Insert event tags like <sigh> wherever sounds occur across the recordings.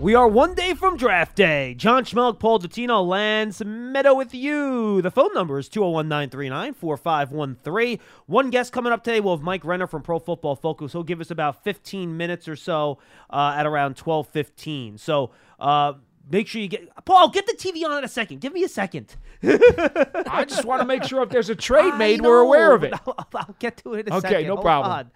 We are one day from draft day. John Schmeelk, Paul Dottino, Lance Medow with you. The phone number is 201 939 4513. One guest coming up today. We'll have Mike Renner from Pro Football Focus. He'll give us about 15 minutes or so uh, at around 1215. So, uh, Make sure you get Paul. Get the TV on in a second. Give me a second. I just want to make sure if there's a trade I made, we're aware of it. I'll, I'll get to it in a Okay, second. no Hold problem. on.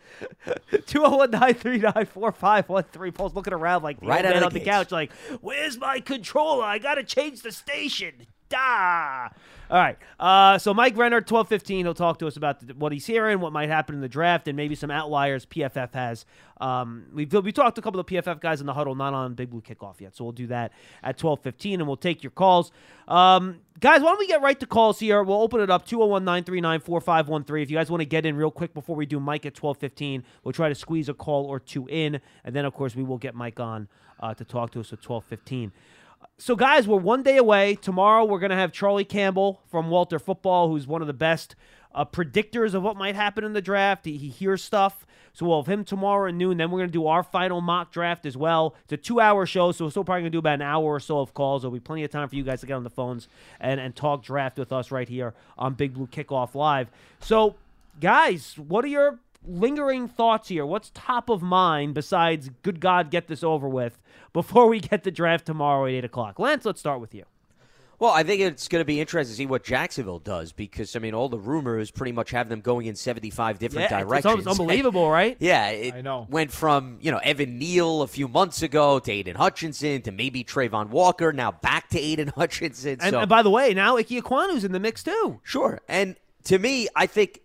<laughs> 201 939 4513. Paul's looking around like Right out of on the the couch, like, where's my controller? I got to change the station. Da. All right. Uh, so Mike Renner, 1215, he'll talk to us about the, what he's hearing, what might happen in the draft, and maybe some outliers PFF has. Um, we've, we talked to a couple of PFF guys in the huddle, not on Big Blue Kickoff yet. So we'll do that at 1215, and we'll take your calls. Um, guys, why don't we get right to calls here? We'll open it up, 201-939-4513. If you guys want to get in real quick before we do Mike at 1215, we'll try to squeeze a call or two in, and then, of course, we will get Mike on uh, to talk to us at 1215. So, guys, we're one day away. Tomorrow, we're going to have Charlie Campbell from Walter Football, who's one of the best uh, predictors of what might happen in the draft. He, he hears stuff. So, we'll have him tomorrow at noon. Then, we're going to do our final mock draft as well. It's a two hour show, so we're still probably going to do about an hour or so of calls. There'll be plenty of time for you guys to get on the phones and, and talk draft with us right here on Big Blue Kickoff Live. So, guys, what are your lingering thoughts here? What's top of mind besides, good God, get this over with before we get the draft tomorrow at 8 o'clock? Lance, let's start with you. Well, I think it's going to be interesting to see what Jacksonville does because I mean, all the rumors pretty much have them going in seventy-five different Yeah, it's- directions. It's unbelievable, <laughs> right? yeah, it I know. went from you know Evan Neal a few months ago to Aidan Hutchinson to maybe Travon Walker, now back to Aidan <laughs> Hutchinson. And, so and by the way, now Ike Ekwonu's in the mix too. Sure. And to me, I think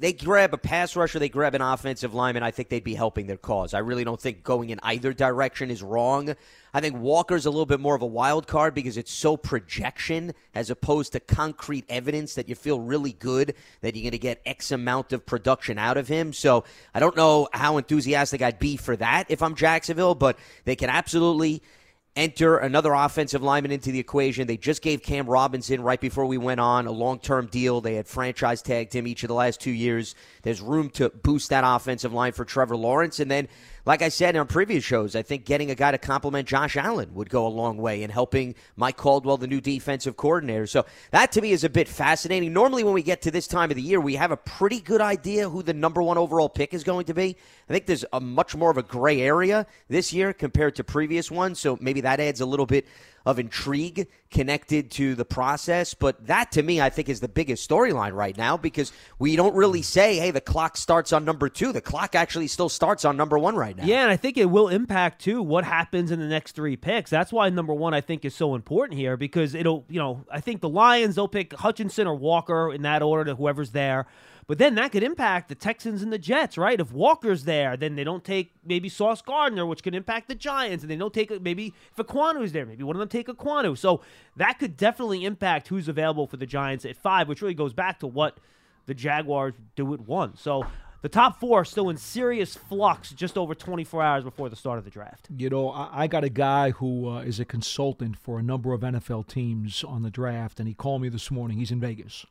they grab a pass rusher, they grab an offensive lineman, I think they'd be helping their cause. I really don't think going in either direction is wrong. I think Walker's a little bit more of a wild card because it's so projection as opposed to concrete evidence that you feel really good that you're going to get X amount of production out of him. So I don't know how enthusiastic I'd be for that if I'm Jacksonville, but they can absolutely enter another offensive lineman into the equation. They just gave Cam Robinson right before we went on a long term deal. They had franchise tagged him each of the last two years. There's room to boost that offensive line for Trevor Lawrence. And then, like I said in previous shows, I think getting a guy to complement Josh Allen would go a long way in helping Mike Caldwell, the new defensive coordinator. So that to me is a bit fascinating. Normally, when we get to this time of the year, we have a pretty good idea who the number one overall pick is going to be. I think there's a much more of a gray area this year compared to previous ones. So maybe that adds a little bit of intrigue connected to the process. But that to me, I think, is the biggest storyline right now because we don't really say, hey, the clock starts on number two. The clock actually still starts on number one right now. Yeah, and I think it will impact too what happens in the next three picks. That's why number one I think is so important here because it'll, you know, I think the Lions they'll pick Hutchinson or Walker in that order to whoever's there. But then that could impact the Texans and the Jets, right? If Walker's there, then they don't take maybe Sauce Gardner, which could impact the Giants, and they don't take maybe if Ekwonu's there, maybe one of them take Ekwonu. So that could definitely impact who's available for the Giants at five, which really goes back to what the Jaguars do at one. So the top four are still in serious flux just over 24 hours before the start of the draft. You know, I, I got a guy who uh, is a consultant for a number of NFL teams on the draft, and he called me this morning. He's in Vegas.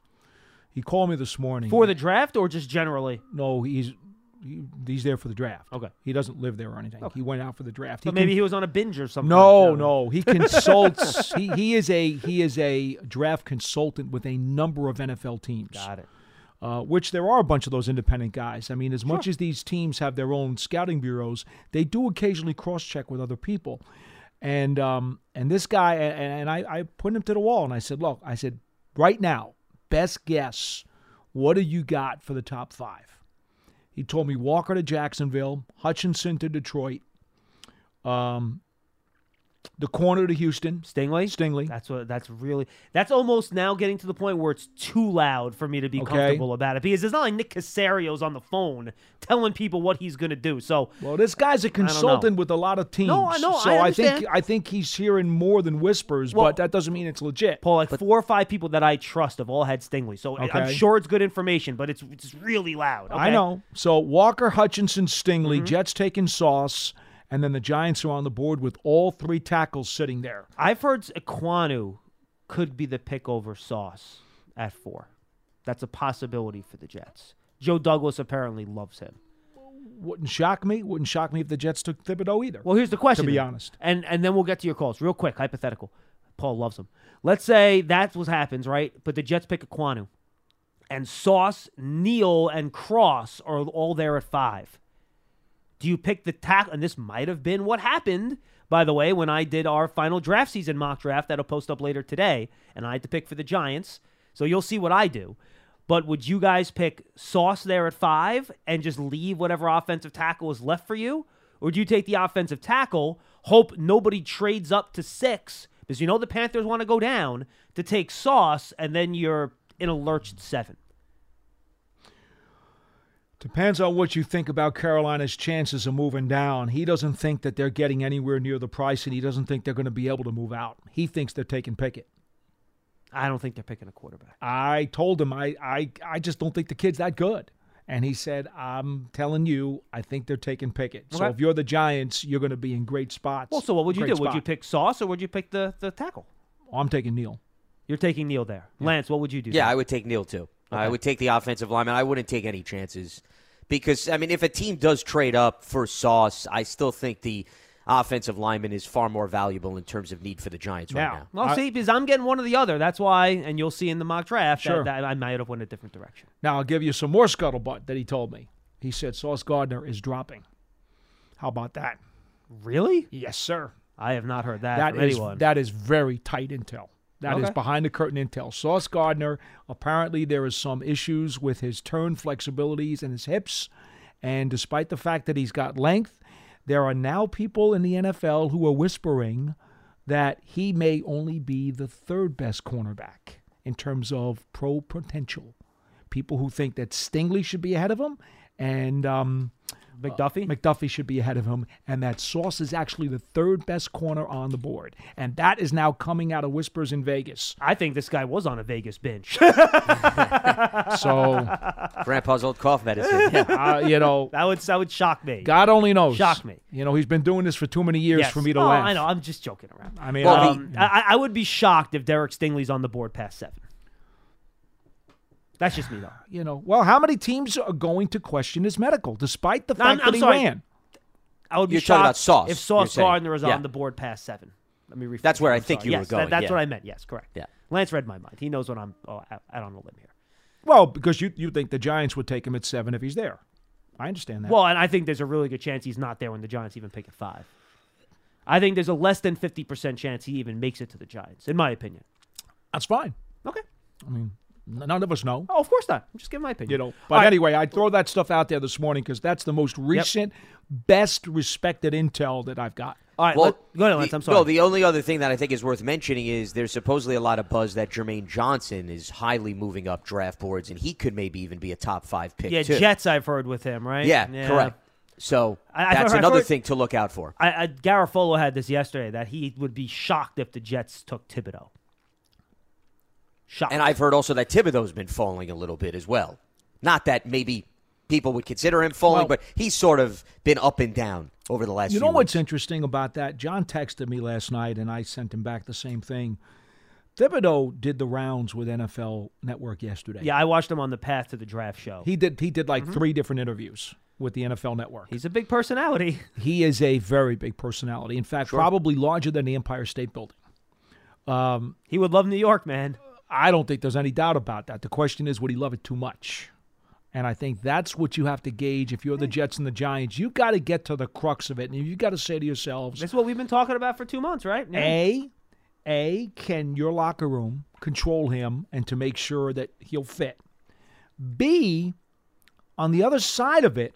He called me this morning. For the draft or just generally? no, he's he, he's there for the draft. Okay. He doesn't live there or anything. He went out for the draft. But He maybe con- he was on a binge or something. No, no. He consults. <laughs> he, he is a he is a draft consultant with a number of NFL teams. Got it. uh, which there are a bunch of those independent guys. I mean, as much as these teams have their own scouting bureaus, they do occasionally cross check with other people. And um, and this guy and, and I, I put him to the wall and I said, look, I said, right now, best guess, what do you got for the top five? He told me Walker to Jacksonville, Hutchinson to Detroit, um, The corner to Houston. Stingley. Stingley. That's what. That's really. That's almost now getting to the point where it's too loud for me to be Okay. comfortable about it because it's not like Nick Caserio's on the phone telling people what he's going to do. So Well, this guy's a consultant with a lot of teams. No, I know, So I think. I think he's hearing more than whispers, Well- but that doesn't mean it's legit. Paul, like four or five people that I trust have all had Stingley. So I'm sure it's good information, but it's it's really loud. I okay? Mm-hmm. know. So Walker, Hutchinson, Stingley, Jets taking Sauce, and then the Giants are on the board with all three tackles sitting there. I've heard Ekwonu could be the pick over Sauce at four. That's a possibility for the Jets. Joe Douglas apparently loves him. Wouldn't shock me. Wouldn't shock me if the Jets took Thibodeaux either. Well, here's the question. To be then. honest. and and then we'll get to your calls real quick. Hypothetical. Paul loves him. Let's say that's what happens, right? But the Jets pick Ekwonu, and Sauce, Neal, and Cross are all there at five. Do you pick the tackle? And this might have been what happened, by the way, when I did our final draft season mock draft that'll post up later today, and I had to pick for the Giants. So you'll see what I do. But would you guys pick Sauce there at five and just leave whatever offensive tackle is left for you? Or do you take the offensive tackle, hope nobody trades up to six, because you know the Panthers want to go down, to take Sauce, and then you're in a lurch at seven? Depends on what you think about Carolina's chances of moving down. He doesn't think that they're getting anywhere near the price, and he doesn't think they're going to be able to move out. He thinks they're taking Pickett. I don't think they're picking a quarterback. I told him I, I, I just don't think the kid's that good. And he said, I'm telling you, I think they're taking Pickett. So if you're the Giants, you're going to be in great spots. Well, so what would you Great do? Would you pick Sauce or would you pick the, the tackle? I'm taking Neal. You're taking Neal there. Lance, what would you do? Yeah, there? I would take Neal too. I would take the offensive lineman. I wouldn't take any chances because I mean, if a team does trade up for Sauce, I still think the offensive lineman is far more valuable in terms of need for the Giants right Now, now. Well, I- see, because I'm getting one or the other. That's why, and you'll see in the mock draft Sure. that, that I might have went a different direction. Now I'll give you some more scuttlebutt that he told me. He said Sauce Gardner is dropping. How about that? Really? Yes, sir. I have not heard that, That from is anyone. that is very tight intel. That is Okay. behind the curtain intel. Sauce Gardner, apparently there is some issues with his turn flexibilities and his hips. And despite the fact that he's got length, there are now people in the NFL who are whispering that he may only be the third best cornerback in terms of pro potential. People who think that Stingley should be ahead of him and um, McDuffie? McDuffie should be ahead of him, and that Sauce is actually the third best corner on the board. And that is now coming out of whispers in Vegas. I think this guy was on a Vegas bench. <laughs> <laughs> So, Grandpa's old cough medicine. <laughs> uh, you know, that would that would shock me. God only knows. Shock me. You know, he's been doing this for too many years Yes. for me to oh, laugh. I know. I'm just joking around. I mean, Well, um, I, I would be shocked if Derek Stingley's on the board past seven. That's just me, though. you know, well, how many teams are going to question his medical, despite the No, I'm- fact I'm he sorry. ran? I would be You're shocked talking about Sauce, if you're Sauce saying. Gardner is Yeah. on the board past seven. Let me rephrase. That's where that. I I'm think sorry. you were yes, going, That, that's yeah. what I meant. Yes, correct. Yeah. Lance read my mind. He knows what I'm oh, out out on a limb here. Well, because you, you think the Giants would take him at seven if he's there. I understand that. Well, and I think there's a really good chance he's not there when the Giants even pick at five. I think there's a less than 50% chance he even makes it to the Giants, in my opinion. That's fine. Okay. I mean, n- none of us know. Oh, of course not. I'm just giving my opinion. You know, All but right. anyway, I throw that stuff out there this morning because that's the most recent, best respected intel that I've got. All right, Well, let, go ahead, Lance. the- I'm sorry. No, the only other thing that I think is worth mentioning is there's supposedly a lot of buzz that Jermaine Johnson is highly moving up draft boards, and he could maybe even be a top five pick. yeah, too. Jets I've heard with him, right? Yeah, correct. So I- that's heard- another heard- thing to look out for. I, I, Garafolo had this yesterday that he would be shocked if the Jets took Thibodeaux. Shocked. And I've heard also that Thibodeaux's been falling a little bit as well. Not that maybe people would consider him falling, Well- but he's sort of been up and down over the last year. You few know what's weeks. interesting about that? John texted me last night, and I sent him back the same thing. Thibodeaux did the rounds with NFL Network yesterday. yeah, I watched him on the path to the draft show. he did. He did like mm-hmm. three different interviews with the NFL Network. He's a big personality. <laughs> he is a very big personality. In fact, probably larger than the Empire State Building. Um, he would love New York, man. I don't think there's any doubt about that. The question is, would he love it too much? And I think that's what you have to gauge if you're the Jets and the Giants. You've got to get to the crux of it, and you've got to say to yourselves, That's what we've been talking about for two months, right? A, A, can your locker room control him and to make sure that he'll fit? B, on the other side of it,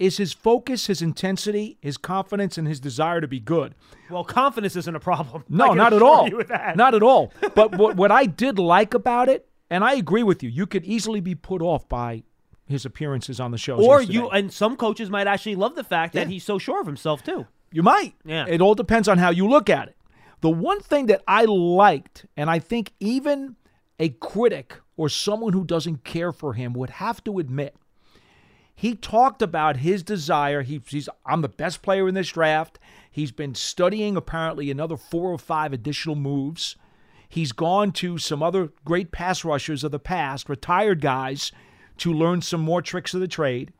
is his focus, his intensity, his confidence, and his desire to be good. Well, confidence isn't a problem. No, not at all. you with that. Not at all. <laughs> But what, what I did like about it, and I agree with you, you could easily be put off by his appearances on the show. or yesterday. you and some coaches might actually love the fact that he's so sure of himself too. You might. Yeah. It all depends on how you look at it. The one thing that I liked, and I think even a critic or someone who doesn't care for him would have to admit, he talked about his desire. He, he's I'm the best player in this draft. He's been studying apparently another four or five additional moves. He's gone to some other great pass rushers of the past, retired guys, to learn some more tricks of the trade.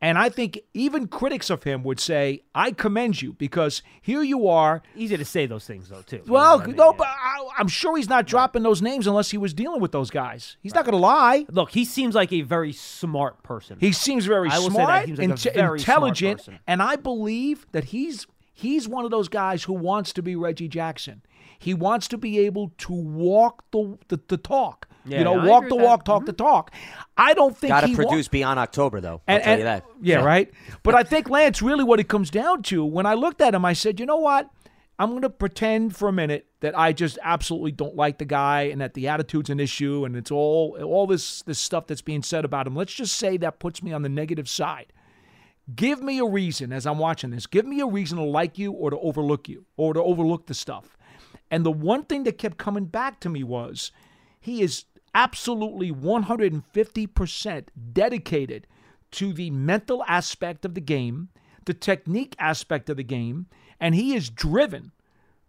And I think even critics of him would say, I commend you because here you are. Easy to say those things though too. Well, I mean? no, but I, I'm sure he's not dropping those names unless he was dealing with those guys. He's not going to lie. look, he seems like a very smart person. He seems very I will say smart, that. He seems like a very intelligent, person. and I believe that he's he's one of those guys who wants to be Reggie Jackson. He wants to be able to walk the the, the talk. Yeah, you know, I walk with the that. walk, talk the talk. I don't think Got to he wa- produce beyond October, though. I'll and, tell and- you that. Yeah, right. <laughs> But I think Lance, really, what it comes down to, when I looked at him, I said, you know what? I'm going to pretend for a minute that I just absolutely don't like the guy, and that the attitude's an issue, and it's all all this this stuff that's being said about him. Let's just say that puts me on the negative side. Give me a reason as I'm watching this. Give me a reason to like you or to overlook you or to overlook the stuff. And the one thing that kept coming back to me was he is absolutely 150% dedicated to the mental aspect of the game, the technique aspect of the game, and he is driven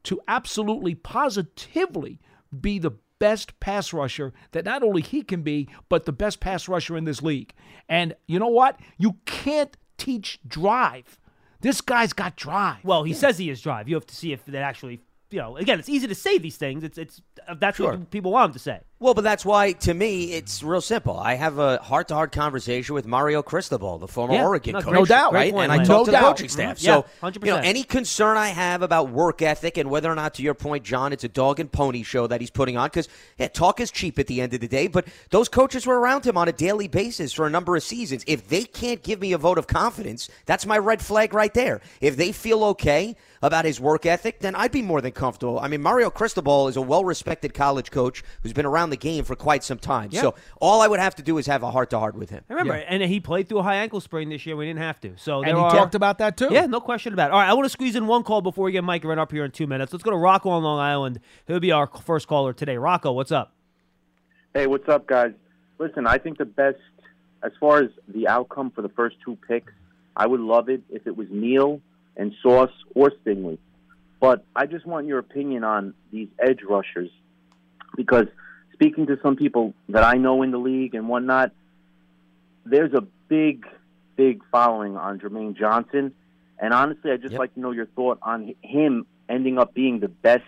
to absolutely positively be the best pass rusher that not only he can be, but the best pass rusher in this league. And you know what? You can't teach drive. This guy's got drive. well, he says he is drive. You have to see if that actually, you know, again, it's easy to say these things. It's it's that's Sure. what people want him to say. Well, but that's why, to me, it's real simple. I have a heart-to-heart conversation with Mario Cristobal, the former Yeah, Oregon no, coach, No doubt. right? point, and I talked No to the coaching staff. Mhm. Yeah, So, 100%. you know, any concern I have about work ethic and whether or not, to your point, John, it's a dog and pony show that he's putting on, because yeah, talk is cheap at the end of the day. But those coaches were around him on a daily basis for a number of seasons. If they can't give me a vote of confidence, that's my red flag right there. If they feel okay about his work ethic, then I'd be more than comfortable. I mean, Mario Cristobal is a well-respected college coach who's been around the game for quite some time. So all I would have to do is have a heart-to-heart with him. I remember, and he played through a high ankle sprain this year. We didn't have to. So and there he are, talked about that too. Yeah, no question about it. All right, I want to squeeze in one call before we get Mike Ren up here in two minutes. Let's go to Rocco on Long Island. He'll be our first caller today. Rocco, what's up? Hey, what's up, guys? Listen, I think the best, as far as the outcome for the first two picks, I would love it if it was Neal and Sauce or Stingley. But I just want your opinion on these edge rushers because speaking to some people that I know in the league and whatnot, there's a big, big following on Jermaine Johnson. And honestly, I'd just Yep. like to know your thought on him ending up being the best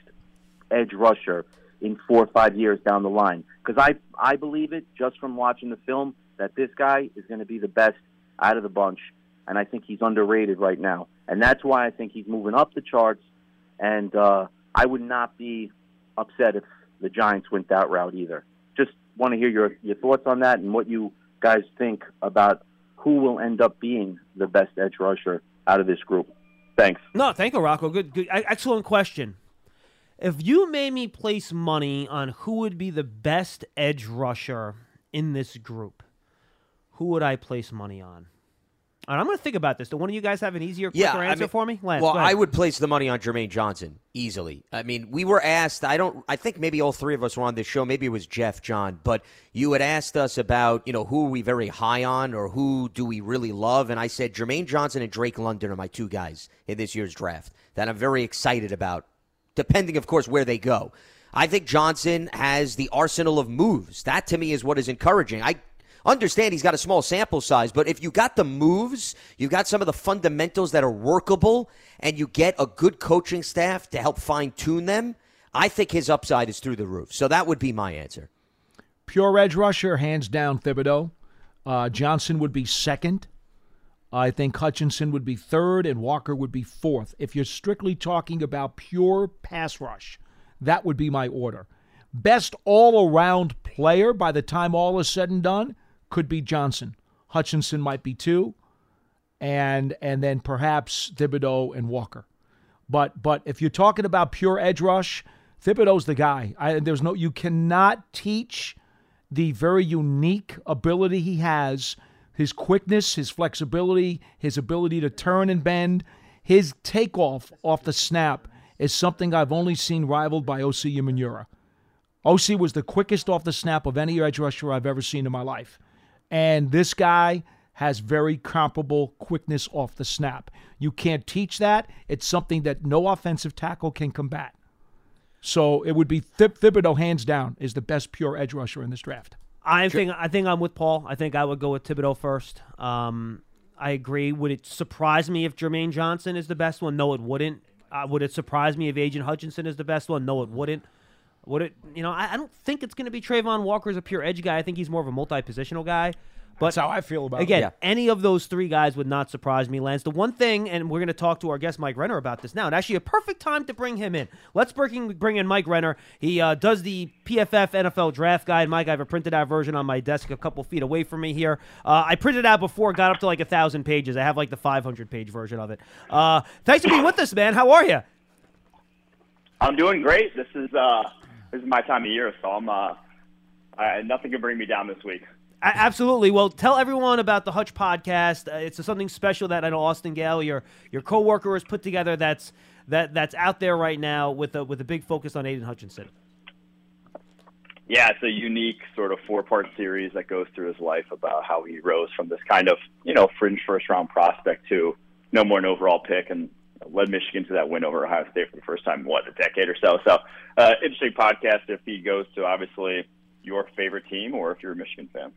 edge rusher in four or five years down the line. Because I, I believe it just from watching the film that this guy is going to be the best out of the bunch. And I think he's underrated right now. And that's why I think he's moving up the charts. And uh, I would not be upset if the Giants went that route either. Just want to hear your, your thoughts on that and what you guys think about who will end up being the best edge rusher out of this group. Thanks. No, thank you, Rocco. Good, good, excellent question. If you made me place money on who would be the best edge rusher in this group, who would I place money on? All right, I'm going to think about this. Do one of you guys have an easier, quicker Yeah, I answer mean- for me? Lance, well. I would place the money on Jermaine Johnson easily. I mean, we were asked. I don't. I think maybe all three of us were on this show. Maybe it was Jeff, John, but you had asked us about you know who are we very high on or who do we really love, and I said Jermaine Johnson and Drake London are my two guys in this year's draft that I'm very excited about. Depending, of course, where they go. I think Johnson has the arsenal of moves. That to me is what is encouraging. I understand he's got a small sample size, but if you got the moves, you got some of the fundamentals that are workable, and you get a good coaching staff to help fine tune them, I think his upside is through the roof. So that would be my answer. Pure edge rusher, hands down, Thibodeaux. Uh, Johnson would be second. I think Hutchinson would be third, and Walker would be fourth. If you're strictly talking about pure pass rush, that would be my order. Best all around player by the time all is said and done could be Johnson. Hutchinson might be two. and and then perhaps Thibodeaux and Walker. But but if you're talking about pure edge rush, Thibodeaux's the guy. I, there's no you cannot teach the very unique ability he has, his quickness, his flexibility, his ability to turn and bend, his takeoff off the snap is something I've only seen rivaled by Osi Umenyiora. Osi was the quickest off the snap of any edge rusher I've ever seen in my life. And this guy has very comparable quickness off the snap. You can't teach that. It's something that no offensive tackle can combat. So it would be Thib- Thibodeaux, hands down, is the best pure edge rusher in this draft. I think I think I'm with Paul. I think I would go with Thibodeaux first. Um, I agree. Would it surprise me if Jermaine Johnson is the best one? No, it wouldn't. Uh, would it surprise me if Aidan Hutchinson is the best one? No, it wouldn't. Would it? You know, I, I don't think it's going to be Travon Walker as a pure edge guy. I think he's more of a multi-positional guy. But That's how I feel about again, it. Yeah. any of those three guys would not surprise me, Lance. The one thing, and we're going to talk to our guest Mike Renner about this now, and actually a perfect time to bring him in. Let's bring bring in Mike Renner. He uh, does the PFF NFL Draft Guide. Mike, I have a printed out version on my desk a couple feet away from me here. Uh, I printed out before, it got up to like a thousand pages. I have like the 500 page version of it. Uh, thanks for being with us, man. How are you? I'm doing great. This is uh this is my time of year, so I'm uh I, nothing can bring me down this week. Absolutely. Well, tell everyone about the Hutch podcast. Uh, it's something special that I know Austin Gayle, your your coworker, has put together. That's that that's out there right now with a with a big focus on Aidan Hutchinson. Yeah, it's a unique sort of four part series that goes through his life about how he rose from this kind of, you know, fringe first round prospect to no more an overall pick and led Michigan to that win over Ohio State for the first time in what, a decade or so. So uh interesting podcast if he goes to obviously your favorite team or if you're a Michigan fan.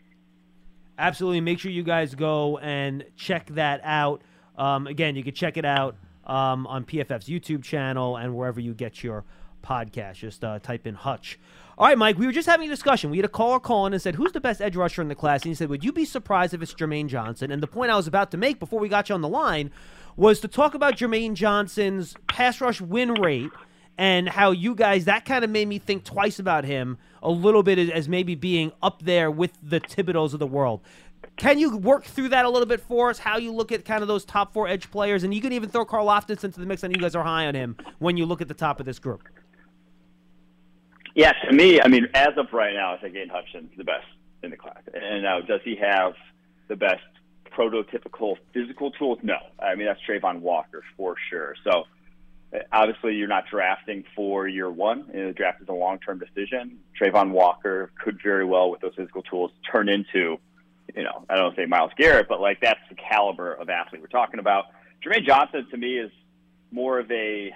Absolutely. Make sure you guys go and check that out. Um, again, you can check it out um, on PFF's YouTube channel and wherever you get your podcast. Just uh, type in Hutch. All right, Mike, we were just having a discussion. We had a caller call in and said, Who's the best edge rusher in the class? And he said, Would you be surprised if it's Jermaine Johnson? And the point I was about to make before we got you on the line was to talk about Jermaine Johnson's pass rush win rate and how you guys that kind of made me think twice about him a little bit as, maybe being up there with the Thibodeaux of the world. Can you work through that a little bit for us? How you look at kind of those top four edge players, and you can even throw Karlaftis into the mix. I know you guys are high on him when you look at the top of this group. Yeah, to me, I mean, as of right now, I think Aidan Hutchinson's the best in the class. And now, does he have the best prototypical physical tools? No. I mean, that's Travon Walker for sure. So, uh, obviously, you're not drafting for year one. You know, the draft is a long term decision. Travon Walker could very well, with those physical tools, turn into, you know, I don't say Myles Garrett, but like that's the caliber of athlete we're talking about. Jermaine Johnson, to me, is more of a you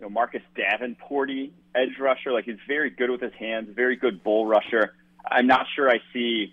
know, Marcus Davenporty edge rusher. Like he's very good with his hands, very good bull rusher. I'm not sure I see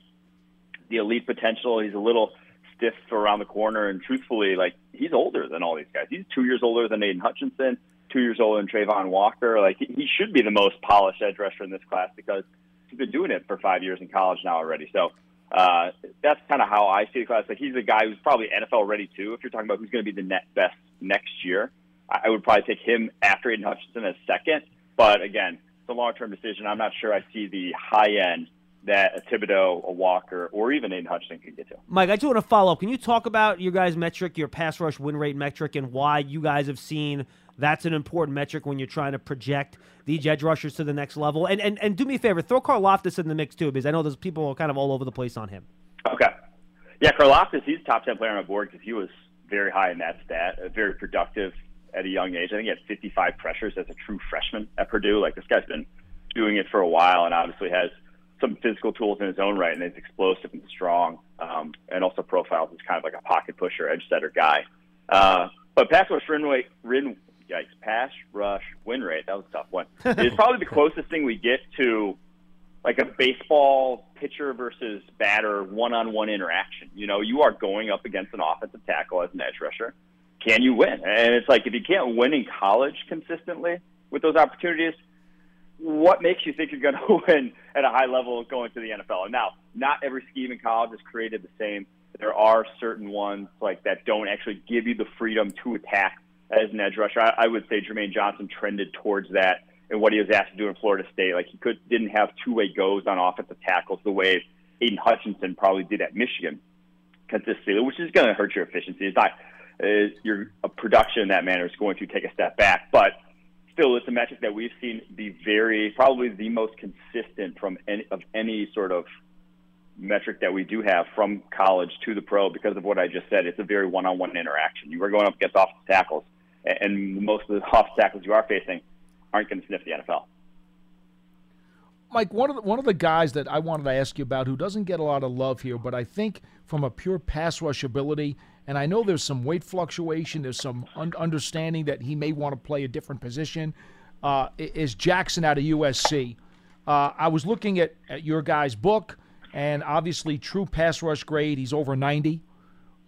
the elite potential. He's a little stiff around the corner, and truthfully, like he's older than all these guys. He's two years older than Aidan Hutchinson, two years older than Trayvon Walker. Like he should be the most polished edge rusher in this class because he's been doing it for five years in college now already. So uh, that's kind of how I see the class. Like he's a guy who's probably NFL ready too. If you're talking about who's going to be the net best next year, I would probably take him after Aidan Hutchinson as second. But again, it's a long-term decision. I'm not sure I see the high end that a Thibodeaux, a Walker, or even Aidan Hutchinson could get to. Mike, I just want to follow up. Can you talk about your guys' metric, your pass rush win rate metric, and why you guys have seen that's an important metric when you're trying to project these edge rushers to the next level? And and, and do me a favor, throw Karlaftis in the mix too, because I know there's people are kind of all over the place on him. Okay. Yeah, Karlaftis, he's top 10 player on my board because he was very high in that stat, uh, very productive at a young age. I think he had 55 pressures as a true freshman at Purdue. Like, this guy's been doing it for a while and obviously has some physical tools in his own right and is explosive and strong um, and also profiles as kind of like a pocket pusher, edge setter guy. Uh, but pass rush win rate, win, yikes, pass rush win rate, that was a tough one. <laughs> It's probably the closest thing we get to like a baseball pitcher versus batter one-on-one interaction. You know, you are going up against an offensive tackle as an edge rusher. Can you win? And it's like if you can't win in college consistently with those opportunities, what makes you think you're going <laughs> to win at a high level going to the NFL? Now, not every scheme in college is created the same. There are certain ones like that don't actually give you the freedom to attack as an edge rusher. I, I would say Jermaine Johnson trended towards that and what he was asked to do in Florida State. Like he could didn't have two way goes on offensive tackles the way Aidan Hutchinson probably did at Michigan. consistently, which is going to hurt your efficiency. It's not uh, your production in that manner is going to take a step back, but still, it's a metric that we've seen be very, probably the most consistent from any of any sort of metric that we do have from college to the pro because of what I just said. It's a very one-on-one interaction. You are going up against offensive tackles, and most of the offensive tackles you are facing aren't going to sniff the NFL. Mike, one of the, one of the guys that I wanted to ask you about who doesn't get a lot of love here, but I think from a pure pass rush ability, and I know there's some weight fluctuation, there's some un- understanding that he may want to play a different position, uh, is Jackson out of USC. Uh, I was looking at, at your guy's book, and obviously true pass rush grade, he's over 90.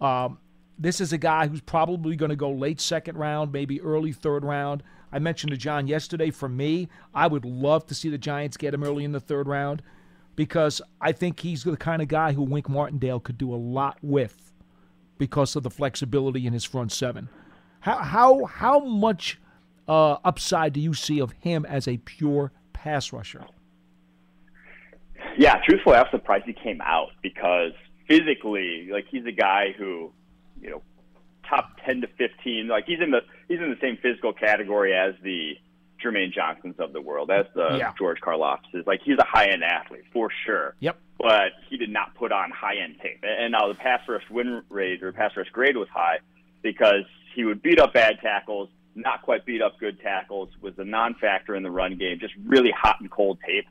Um, this is a guy who's probably going to go late second round, maybe early third round. I mentioned to John yesterday, for me, I would love to see the Giants get him early in the third round because I think he's the kind of guy who Wink Martindale could do a lot with because of the flexibility in his front seven. How how how much uh, upside do you see of him as a pure pass rusher? Yeah, truthfully, I was surprised he came out because physically, like he's a guy who, you know, top ten to fifteen. Like he's in the he's in the same physical category as the Jermaine Johnsons of the world. as the Yeah. George Karlaftis. Like he's a high end athlete for sure. Yep. But he did not put on high end tape. And now the pass rush win rate or pass rush grade was high because he would beat up bad tackles, not quite beat up good tackles, was a non factor in the run game, just really hot and cold tape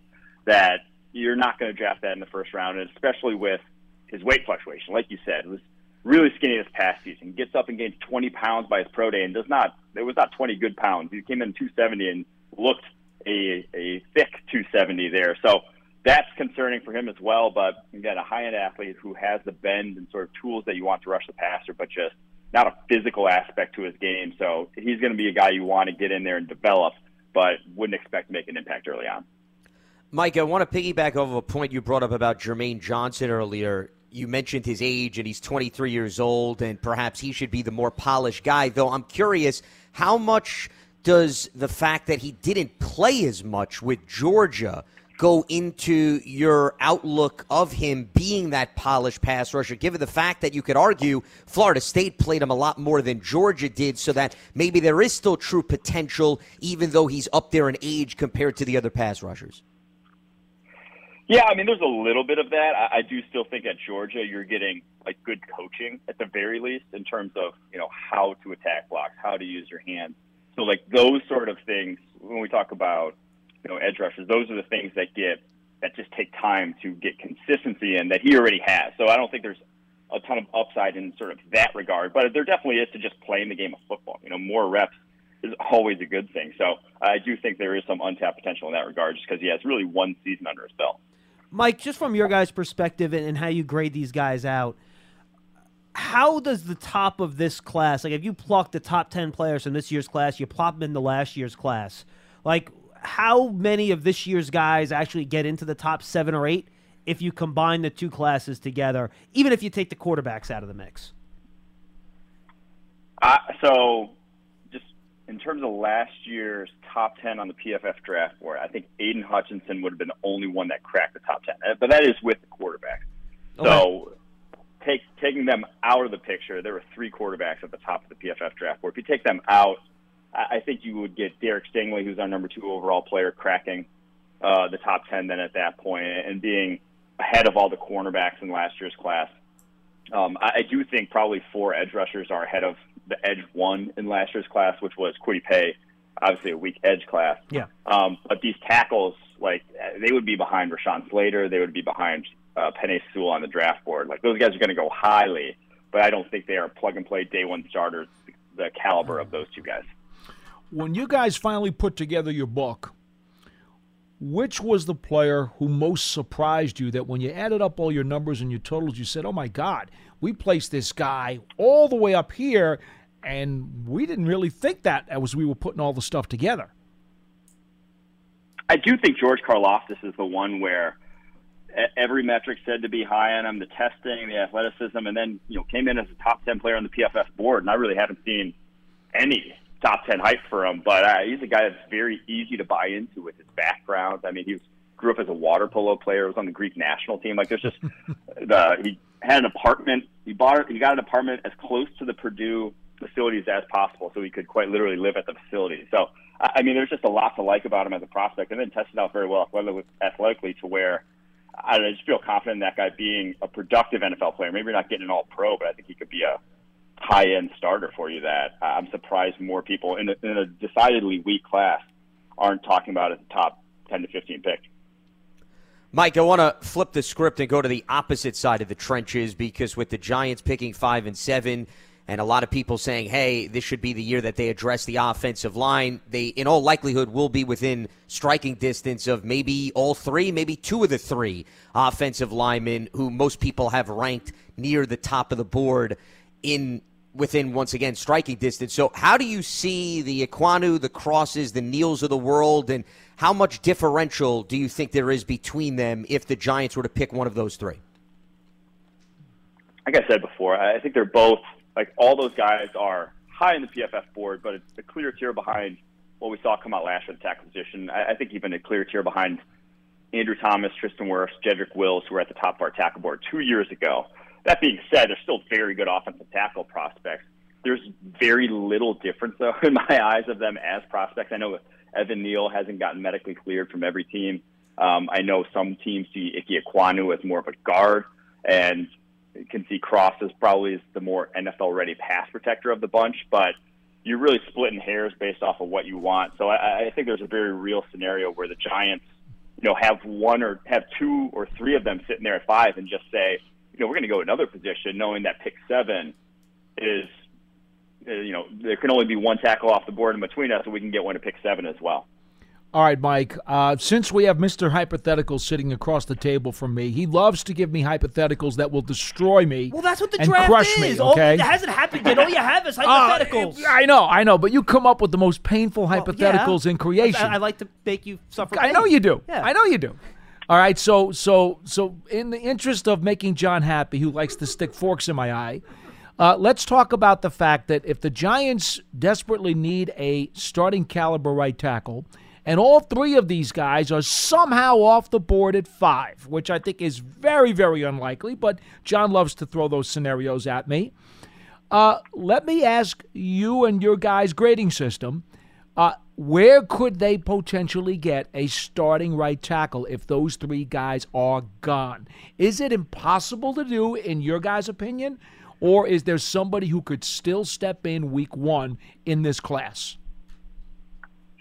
that you're not going to draft that in the first round, and especially with his weight fluctuation. Like you said, it was really skinny this past season. Gets up and gains 20 pounds by his pro day, and does not. It was not 20 good pounds. He came in 270 and looked a a thick 270 there. So that's concerning for him as well. But again, a high end athlete who has the bend and sort of tools that you want to rush the passer, but just not a physical aspect to his game. So he's going to be a guy you want to get in there and develop, but wouldn't expect to make an impact early on. Mike, I want to piggyback off of a point you brought up about Jermaine Johnson earlier. You mentioned his age, and he's 23 years old, and perhaps he should be the more polished guy. Though I'm curious, how much does the fact that he didn't play as much with Georgia go into your outlook of him being that polished pass rusher, given the fact that you could argue Florida State played him a lot more than Georgia did, so that maybe there is still true potential, even though he's up there in age compared to the other pass rushers? Yeah, I mean, there's a little bit of that. I, I do still think at Georgia you're getting like good coaching at the very least in terms of you know how to attack blocks, how to use your hands. So like those sort of things when we talk about you know edge rushers, those are the things that get that just take time to get consistency in that he already has. So I don't think there's a ton of upside in sort of that regard, but there definitely is to just playing the game of football. You know, more reps is always a good thing. So I do think there is some untapped potential in that regard, just because he has really one season under his belt. Mike, just from your guys' perspective and, how you grade these guys out, how does the top of this class, like if you pluck the top 10 players from this year's class, you plop them into last year's class, like how many of this year's guys actually get into the top seven or eight if you combine the two classes together, even if you take the quarterbacks out of the mix? Uh, so, just in terms of last year's top 10 on the PFF draft board, I think Aidan Hutchinson would have been the only one that cracked the top 10. Uh, But that is with the quarterback. So, take, taking them out of the picture, there were three quarterbacks at the top of the PFF draft board. If you take them out, I I think you would get Derek Stingley, who's our number two overall player, cracking uh, the top 10 then at that point and being ahead of all the cornerbacks in last year's class. Um, I, I do think probably four edge rushers are ahead of the edge one in last year's class, which was Kwity Paye, obviously a weak edge class. Yeah. Um, but these tackles, like they would be behind Rashawn Slater, they would be behind uh, Penei Sewell on the draft board. Like those guys are going to go highly, but I don't think they are plug and play day one starters, the caliber of those two guys. When you guys finally put together your book, which was the player who most surprised you that when you added up all your numbers and your totals, you said, oh my God, we placed this guy all the way up here, and we didn't really think that as we were putting all the stuff together? I do think George Karlaftis is the one where every metric said to be high on him, the testing, the athleticism, and then you know came in as a top ten player on the PFF board, and I really haven't seen any top ten hype for him. But uh, he's a guy that's very easy to buy into with his background. I mean, he was, grew up as a water polo player, was on the Greek national team. Like, there's just <laughs> the he had an apartment. He bought he got an apartment as close to the Purdue facilities as possible, so he could quite literally live at the facility. So I I mean, there's just a lot to like about him as a prospect, and then tested out very well athletic- athletically to where I, don't know, I just feel confident in that guy being a productive NFL player. Maybe not getting an All Pro, but I think he could be a high end starter for you. That I'm surprised more people in a, in a decidedly weak class aren't talking about as a top 10 to 15 pick. Mike, I want to flip the script and go to the opposite side of the trenches because with the Giants picking five and seven, and a lot of people saying, hey, this should be the year that they address the offensive line, they, in all likelihood, will be within striking distance of maybe all three, maybe two of the three offensive linemen who most people have ranked near the top of the board in within once again striking distance. So how do you see the Ekwonu, the Crosses, the Neals of the world, and how much differential do you think there is between them if the Giants were to pick one of those three? Like I said before, I think they're both like all those guys are high in the PFF board, but it's a clear tier behind what we saw come out last year at the tackle position. I, I think even a clear tier behind Andrew Thomas, Tristan Wirfs, Jedrick Wills, who were at the top of our tackle board two years ago. That being said, they're still very good offensive tackle prospects. There's very little difference, though, <laughs> in my eyes, of them as prospects. I know Evan Neal hasn't gotten medically cleared from every team. Um, I know some teams see Ike Ekwonu as more of a guard, and can see Cross as probably the more NFL ready pass protector of the bunch, but you're really splitting hairs based off of what you want. So I, I think there's a very real scenario where the Giants, you know, have one or have two or three of them sitting there at five and just say, you know, we're going to go another position, knowing that pick seven is, uh, you know, there can only be one tackle off the board in between us, so we can get one to pick seven as well. All right, Mike. Uh, since we have Mr. Hypothetical sitting across the table from me, he loves to give me hypotheticals that will destroy me. Well, that's what the and draft crush is. Me, All- okay? it hasn't happened yet. All you have is Uh, <laughs> hypotheticals. I know, I know, but you come up with the most painful hypotheticals Yeah. in creation. I, I like to make you suffer. I know you do. Yeah. I know you do. All right, so so so in the interest of making John happy, who likes to stick forks in my eye, uh, let's talk about the fact that if the Giants desperately need a starting caliber right tackle, and all three of these guys are somehow off the board at five, which I think is very very unlikely, but John loves to throw those scenarios at me. Uh, let me ask you and your guys' grading system. Uh, where could they potentially get a starting right tackle if those three guys are gone? Is it impossible to do, in your guys' opinion, or is there somebody who could still step in week one in this class?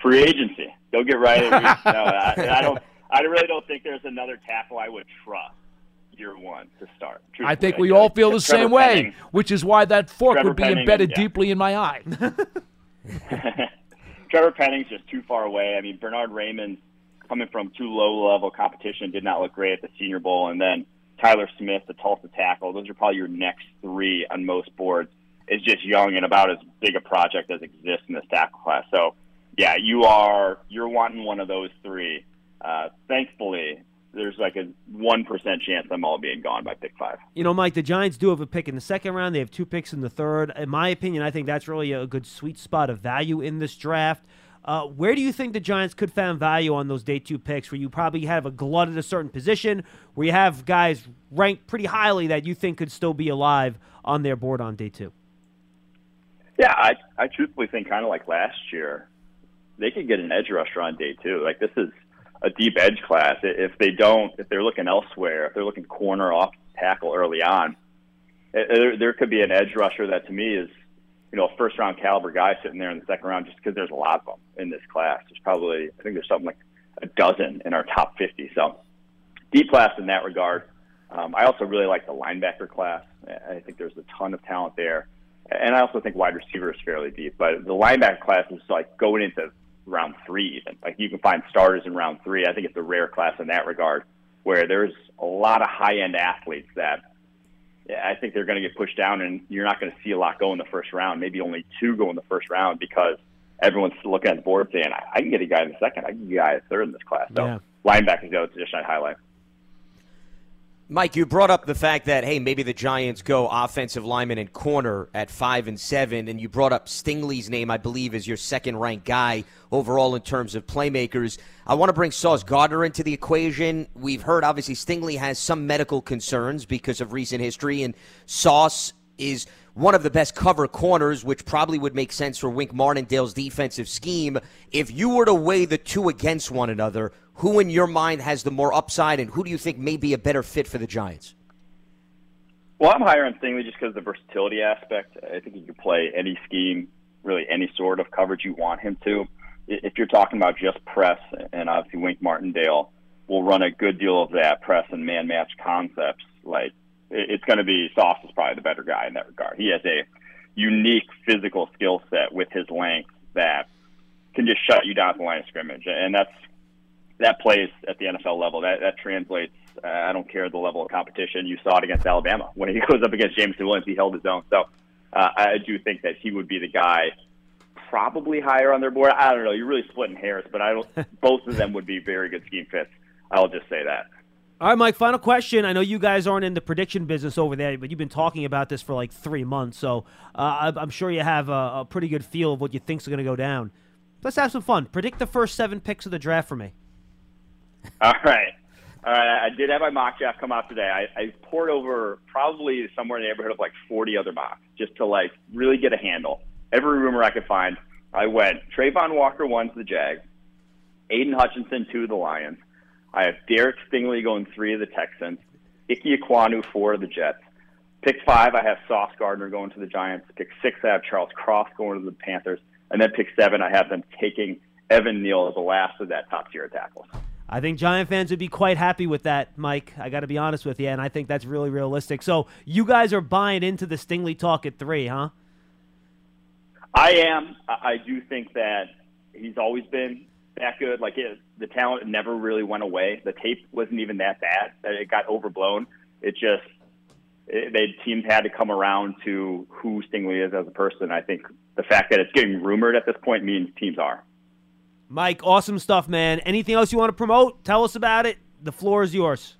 Free agency. Go get right. <laughs> No, I, I don't. I really don't think there's another tackle I would trust year one to start. I think we all feel the same way, which is why that fork Trevor would be Penning, embedded yeah. deeply in my eye. <laughs> <laughs> Trevor Penning's just too far away. I mean, Bernhard Raimann coming from too low level competition did not look great at the Senior Bowl, and then Tyler Smith, the Tulsa tackle. Those are probably your next three on most boards. Is just young and about as big a project as exists in this tackle class. So, yeah, you are you're wanting one of those three. Uh, thankfully, there's like a one percent chance them all being gone by pick five. You know, Mike, the Giants do have a pick in the second round. They have two picks in the third. In my opinion, I think that's really a good sweet spot of value in this draft. Uh, where do you think the Giants could find value on those day two picks where you probably have a glut at a certain position, where you have guys ranked pretty highly that you think could still be alive on their board on day two? Yeah, I I truthfully think kind of like last year, they could get an edge rusher on day two. Like this is a deep edge class. If they don't, if they're looking elsewhere, if they're looking corner off tackle early on, eh, there, there could be an edge rusher that to me is, you know, a first round caliber guy sitting there in the second round just because there's a lot of them in this class. There's probably I think there's something like a dozen in our top 50. So deep class in that regard. Um, I also really like the linebacker class. I think there's a ton of talent there. And I also think wide receiver is fairly deep. But the linebacker class is like going into round three, even. Like you can find starters in round three. I think it's a rare class in that regard where there's a lot of high end athletes that yeah, I think they're going to get pushed down, and you're not going to see a lot go in the first round. Maybe only two go in the first round because everyone's looking at the board saying, I, I can get a guy in the second, I can get a guy in the third in this class. So Yeah. linebacker is the other position I'd highlight. Mike, you brought up the fact that hey, maybe the Giants go offensive lineman and corner at five and seven, and you brought up Stingley's name, I believe, as your second-ranked guy overall in terms of playmakers. I want to bring Sauce Gardner into the equation. We've heard obviously Stingley has some medical concerns because of recent history, and Sauce is one of the best cover corners, which probably would make sense for Wink Martindale's defensive scheme. If you were to weigh the two against one another, who in your mind has the more upside, and who do you think may be a better fit for the Giants? Well, I'm higher on Stingley just because of the versatility aspect. I think he can play any scheme, really any sort of coverage you want him to. If you're talking about just press, and obviously Wink Martindale will run a good deal of that press and man match concepts, like it's going to be Sauce is probably the better guy in that regard. He has a unique physical skill set with his length that can just shut you down at the line of scrimmage, and that's that plays at the NFL level. That that translates. Uh, I don't care the level of competition. You saw it against Alabama <laughs> when he goes up against Jameson Williams. He held his own. So uh, I do think that he would be the guy, probably higher on their board. I don't know. You're really splitting hairs, but I don't. <laughs> both of them would be very good scheme fits. I'll just say that. All right, Mike. Final question. I know you guys aren't in the prediction business over there, but you've been talking about this for like three months, so uh, I'm sure you have a, a pretty good feel of what you think's going to go down. Let's have some fun. Predict the first seven picks of the draft for me. <laughs> All right. All right. I did have my mock draft come out today. I, I poured over probably somewhere in the neighborhood of like 40 other mocks just to like really get a handle. Every rumor I could find, I went Travon Walker one to the Jags, Aidan Hutchinson two to the Lions. I have Derek Stingley going three of the Texans, Ike Ekwonu four of the Jets. Pick five, I have Sauce Gardner going to the Giants. Pick six, I have Charles Cross going to the Panthers. And then pick seven, I have them taking Evan Neal as the last of that top tier tackles. I think Giant fans would be quite happy with that, Mike. I got to be honest with you, and I think that's really realistic. So you guys are buying into the Stingley talk at three, huh? I am. I do think that he's always been that good. Like it, the talent never really went away. The tape wasn't even that bad. It got overblown. It just it, they teams had to come around to who Stingley is as a person. I think the fact that it's getting rumored at this point means teams are. Mike, awesome stuff, man. Anything else you want to promote? Tell us about it. The floor is yours.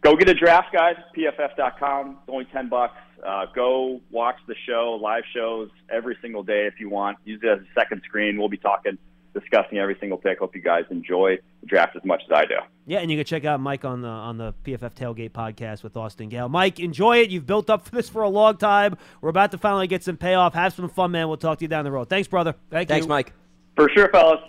Go get a draft, guys. PFF.com. It's only 10 bucks. Uh, go watch the show, live shows every single day if you want. Use it as a second screen. We'll be talking, discussing every single pick. Hope you guys enjoy the draft as much as I do. Yeah, and you can check out Mike on the on the PFF Tailgate podcast with Austin Gayle. Mike, enjoy it. You've built up for this for a long time. We're about to finally get some payoff. Have some fun, man. We'll talk to you down the road. Thanks, brother. Thank Thanks, you. Mike. For sure, fellas.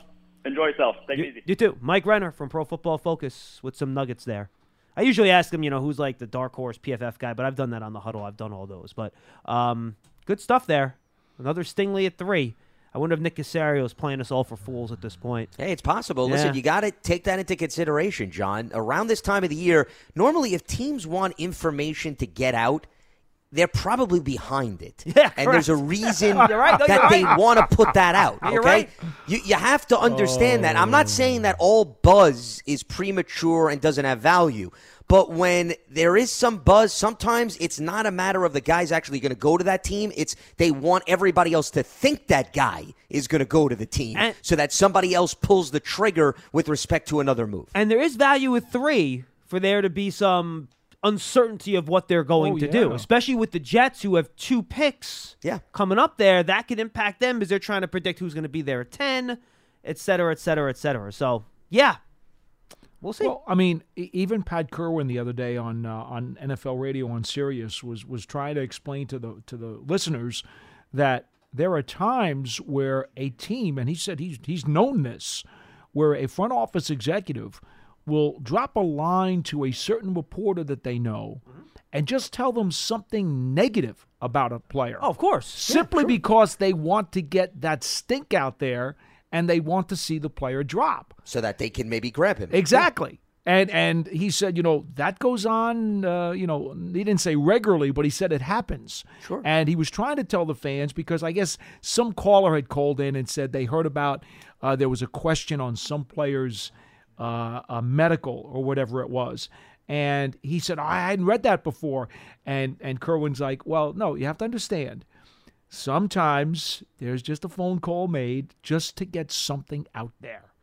Enjoy yourself. Take you, it easy. You too. Mike Renner from Pro Football Focus with some nuggets there. I usually ask him, you know, who's like the dark horse PFF guy, but I've done that on the huddle. I've done all those. But um, good stuff there. Another Stingley at three. I wonder if Nick Caserio is playing us all for fools at this point. Hey, it's possible. Yeah. Listen, you got to take that into consideration, John. Around this time of the year, normally if teams want information to get out, they're probably behind it. <laughs> Yeah, and there's a reason <laughs> right. No, that they want to put that out. <laughs> Okay, right. you you have to understand that. I'm not saying that oh. all buzz is premature and doesn't have value. But when there is some buzz, sometimes it's not a matter of the guy's actually going to go to that team. It's they want everybody else to think that guy is going to go to the team And- so that somebody else pulls the trigger with respect to another move. And there is value with three for there to be some uncertainty of what they're going Oh, to yeah. do, especially with the Jets who have two picks Yeah. coming up there. That could impact them because they're trying to predict who's going to be there at 10, et cetera, et cetera, et cetera. So, yeah, we'll see. Well, I mean, even Pat Kirwan the other day on uh, on NFL radio on Sirius was was trying to explain to the to the listeners that there are times where a team, and he said he's he's known this, where a front office executive will drop a line to a certain reporter that they know, and just tell them something negative about a player oh, of course. simply because they want to get that stink out there and they want to see the player drop. So that they can maybe grab him. Exactly. And and he said, you know, that goes on. Uh, you know, he didn't say regularly, but he said it happens. Sure. And he was trying to tell the fans because I guess some caller had called in and said they heard about uh, there was a question on some players' uh, uh, medical or whatever it was. And he said, I hadn't read that before. And and Kirwan's like, well, no, you have to understand. Sometimes there's just a phone call made just to get something out there.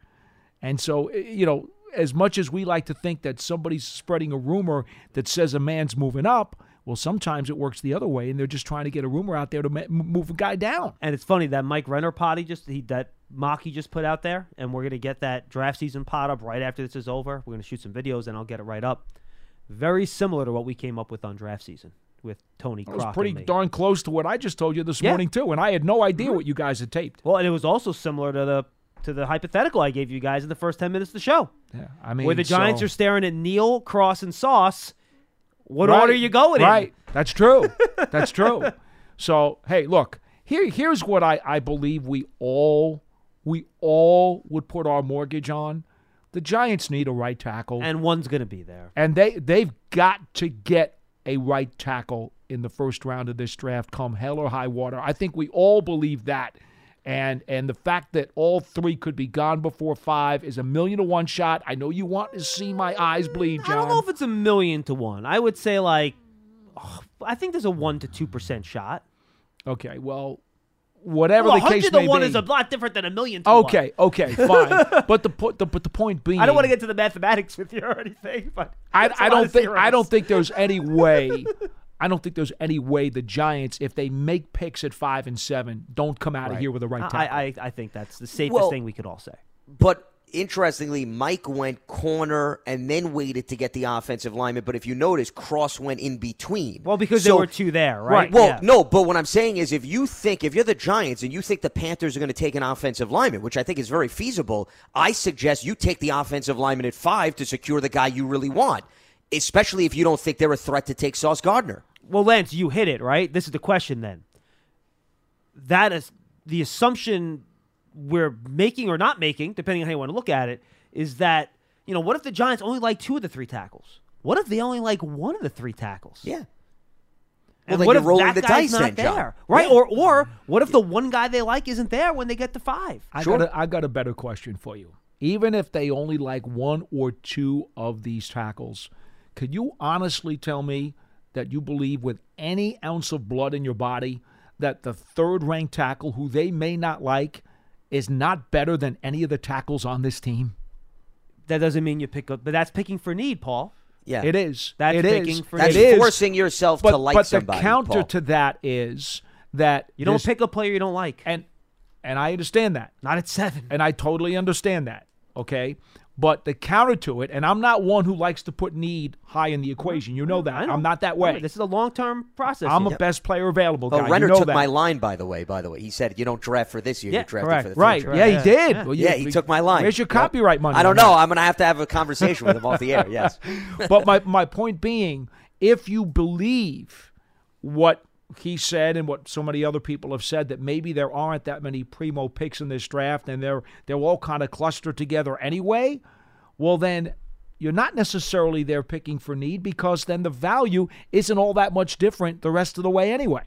And so, eh, you know, as much as we like to think that somebody's spreading a rumor that says a man's moving up, well, sometimes it works the other way, and they're just trying to get a rumor out there to move a guy down. And it's funny that Mike Renner potty just he that mock he just put out there, and we're gonna get that draft season pot up right after this is over. We're gonna shoot some videos, and I'll get it right up. Very similar to what we came up with on draft season with Tony It was pretty darn close to what I just told you this Yeah. morning too, and I had no idea mm-hmm. what you guys had taped. Well, and it was also similar to the to the hypothetical I gave you guys in the first ten minutes of the show, Yeah, I mean, where the Giants so- are staring at Neal, Cross, and Sauce. What Right, order you going in? Right. That's true. <laughs> That's true. So hey, look here. Here's what I I believe we all we all would put our mortgage on. The Giants need a right tackle, And one's gonna be there. and they they've got to get a right tackle in the first round of this draft, come hell or high water. I think we all believe that. And and the fact that all three could be gone before five is a million to one shot. I know you want to see my eyes bleed, John. I don't know if it's a million to one. I would say like, oh, I think there's a one to two percent shot. okay, well, whatever Well, the case hundred to may one is a lot different than a million. to one. Okay, okay, fine. <laughs> but the, po- the but the point being, I don't want to get to the mathematics with you or anything, but I, that's a I lot don't of think I don't think there's any <laughs> way. I don't think there's any way the Giants, if they make picks at five and seven, don't come out of here with a right tackle. I, I I think that's the safest Well- thing we could all say. But interestingly, Mike went corner and then waited to get the offensive lineman. But if you notice, Cross went in between. Well, because So- there were two there, right? Well, Yeah. no, but what I'm saying is if you think, if you're the Giants and you think the Panthers are going to take an offensive lineman, which I think is very feasible, I suggest you take the offensive lineman at five to secure the guy you really want, especially if you don't think they're a threat to take Sauce Gardner. Well, Lance, you hit it right. This is the question then. That is the assumption we're making or not making, depending on how you want to look at it, is that you know what if the Giants only like two of the three tackles? What if they only like one of the three tackles? Yeah. And then what you're if rolling that the guy's dice not then, John. there, right? Yeah. Or or what if the one guy they like isn't there when they get to five? I Sure. got a, I got a better question for you. Even if they only like one or two of these tackles, could you honestly tell me that you believe with any ounce of blood in your body that the third ranked tackle, who they may not like, is not better than any of the tackles on this team? That doesn't mean you pick up, but that's picking for need, Paul. Yeah. It is. That's it picking is. for That's It is. forcing yourself but, to like but somebody. the counter Paul. to that is that You don't pick a player you don't like. and and I understand that. Not at seven. And I totally understand that. Okay. But the counter to it, and I'm not one who likes to put need high in the equation. You know that. I know. I'm not that way. This is a long term process. I'm here. a best player available Oh, guy. Renner you know took that. my line, by the way. By the way, he said you don't draft for this year. Yeah, you draft correct. for the Right. future. Yeah, he did. yeah. Well, you- Yeah, he took my line. Where's your Yep. copyright money? I don't know. I'm going to have to have a conversation with him off the air. Yes. <laughs> but my, my point being, if you believe what he said and what so many other people have said that maybe there aren't that many primo picks in this draft and they're they're all kind of clustered together anyway, well then you're not necessarily there picking for need because then the value isn't all that much different the rest of the way anyway.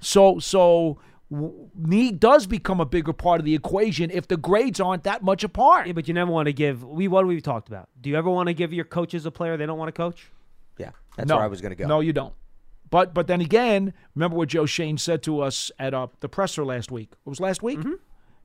So so need does become a bigger part of the equation if the grades aren't that much apart. Yeah, but you never want to give. We what we talked about. Do you ever want to give your coaches a player they don't want to coach? Yeah, that's no, where I was going to go. No, you don't. But but then again, remember what Joe Schoen said to us at uh, the presser last week. It was last week. Mm-hmm.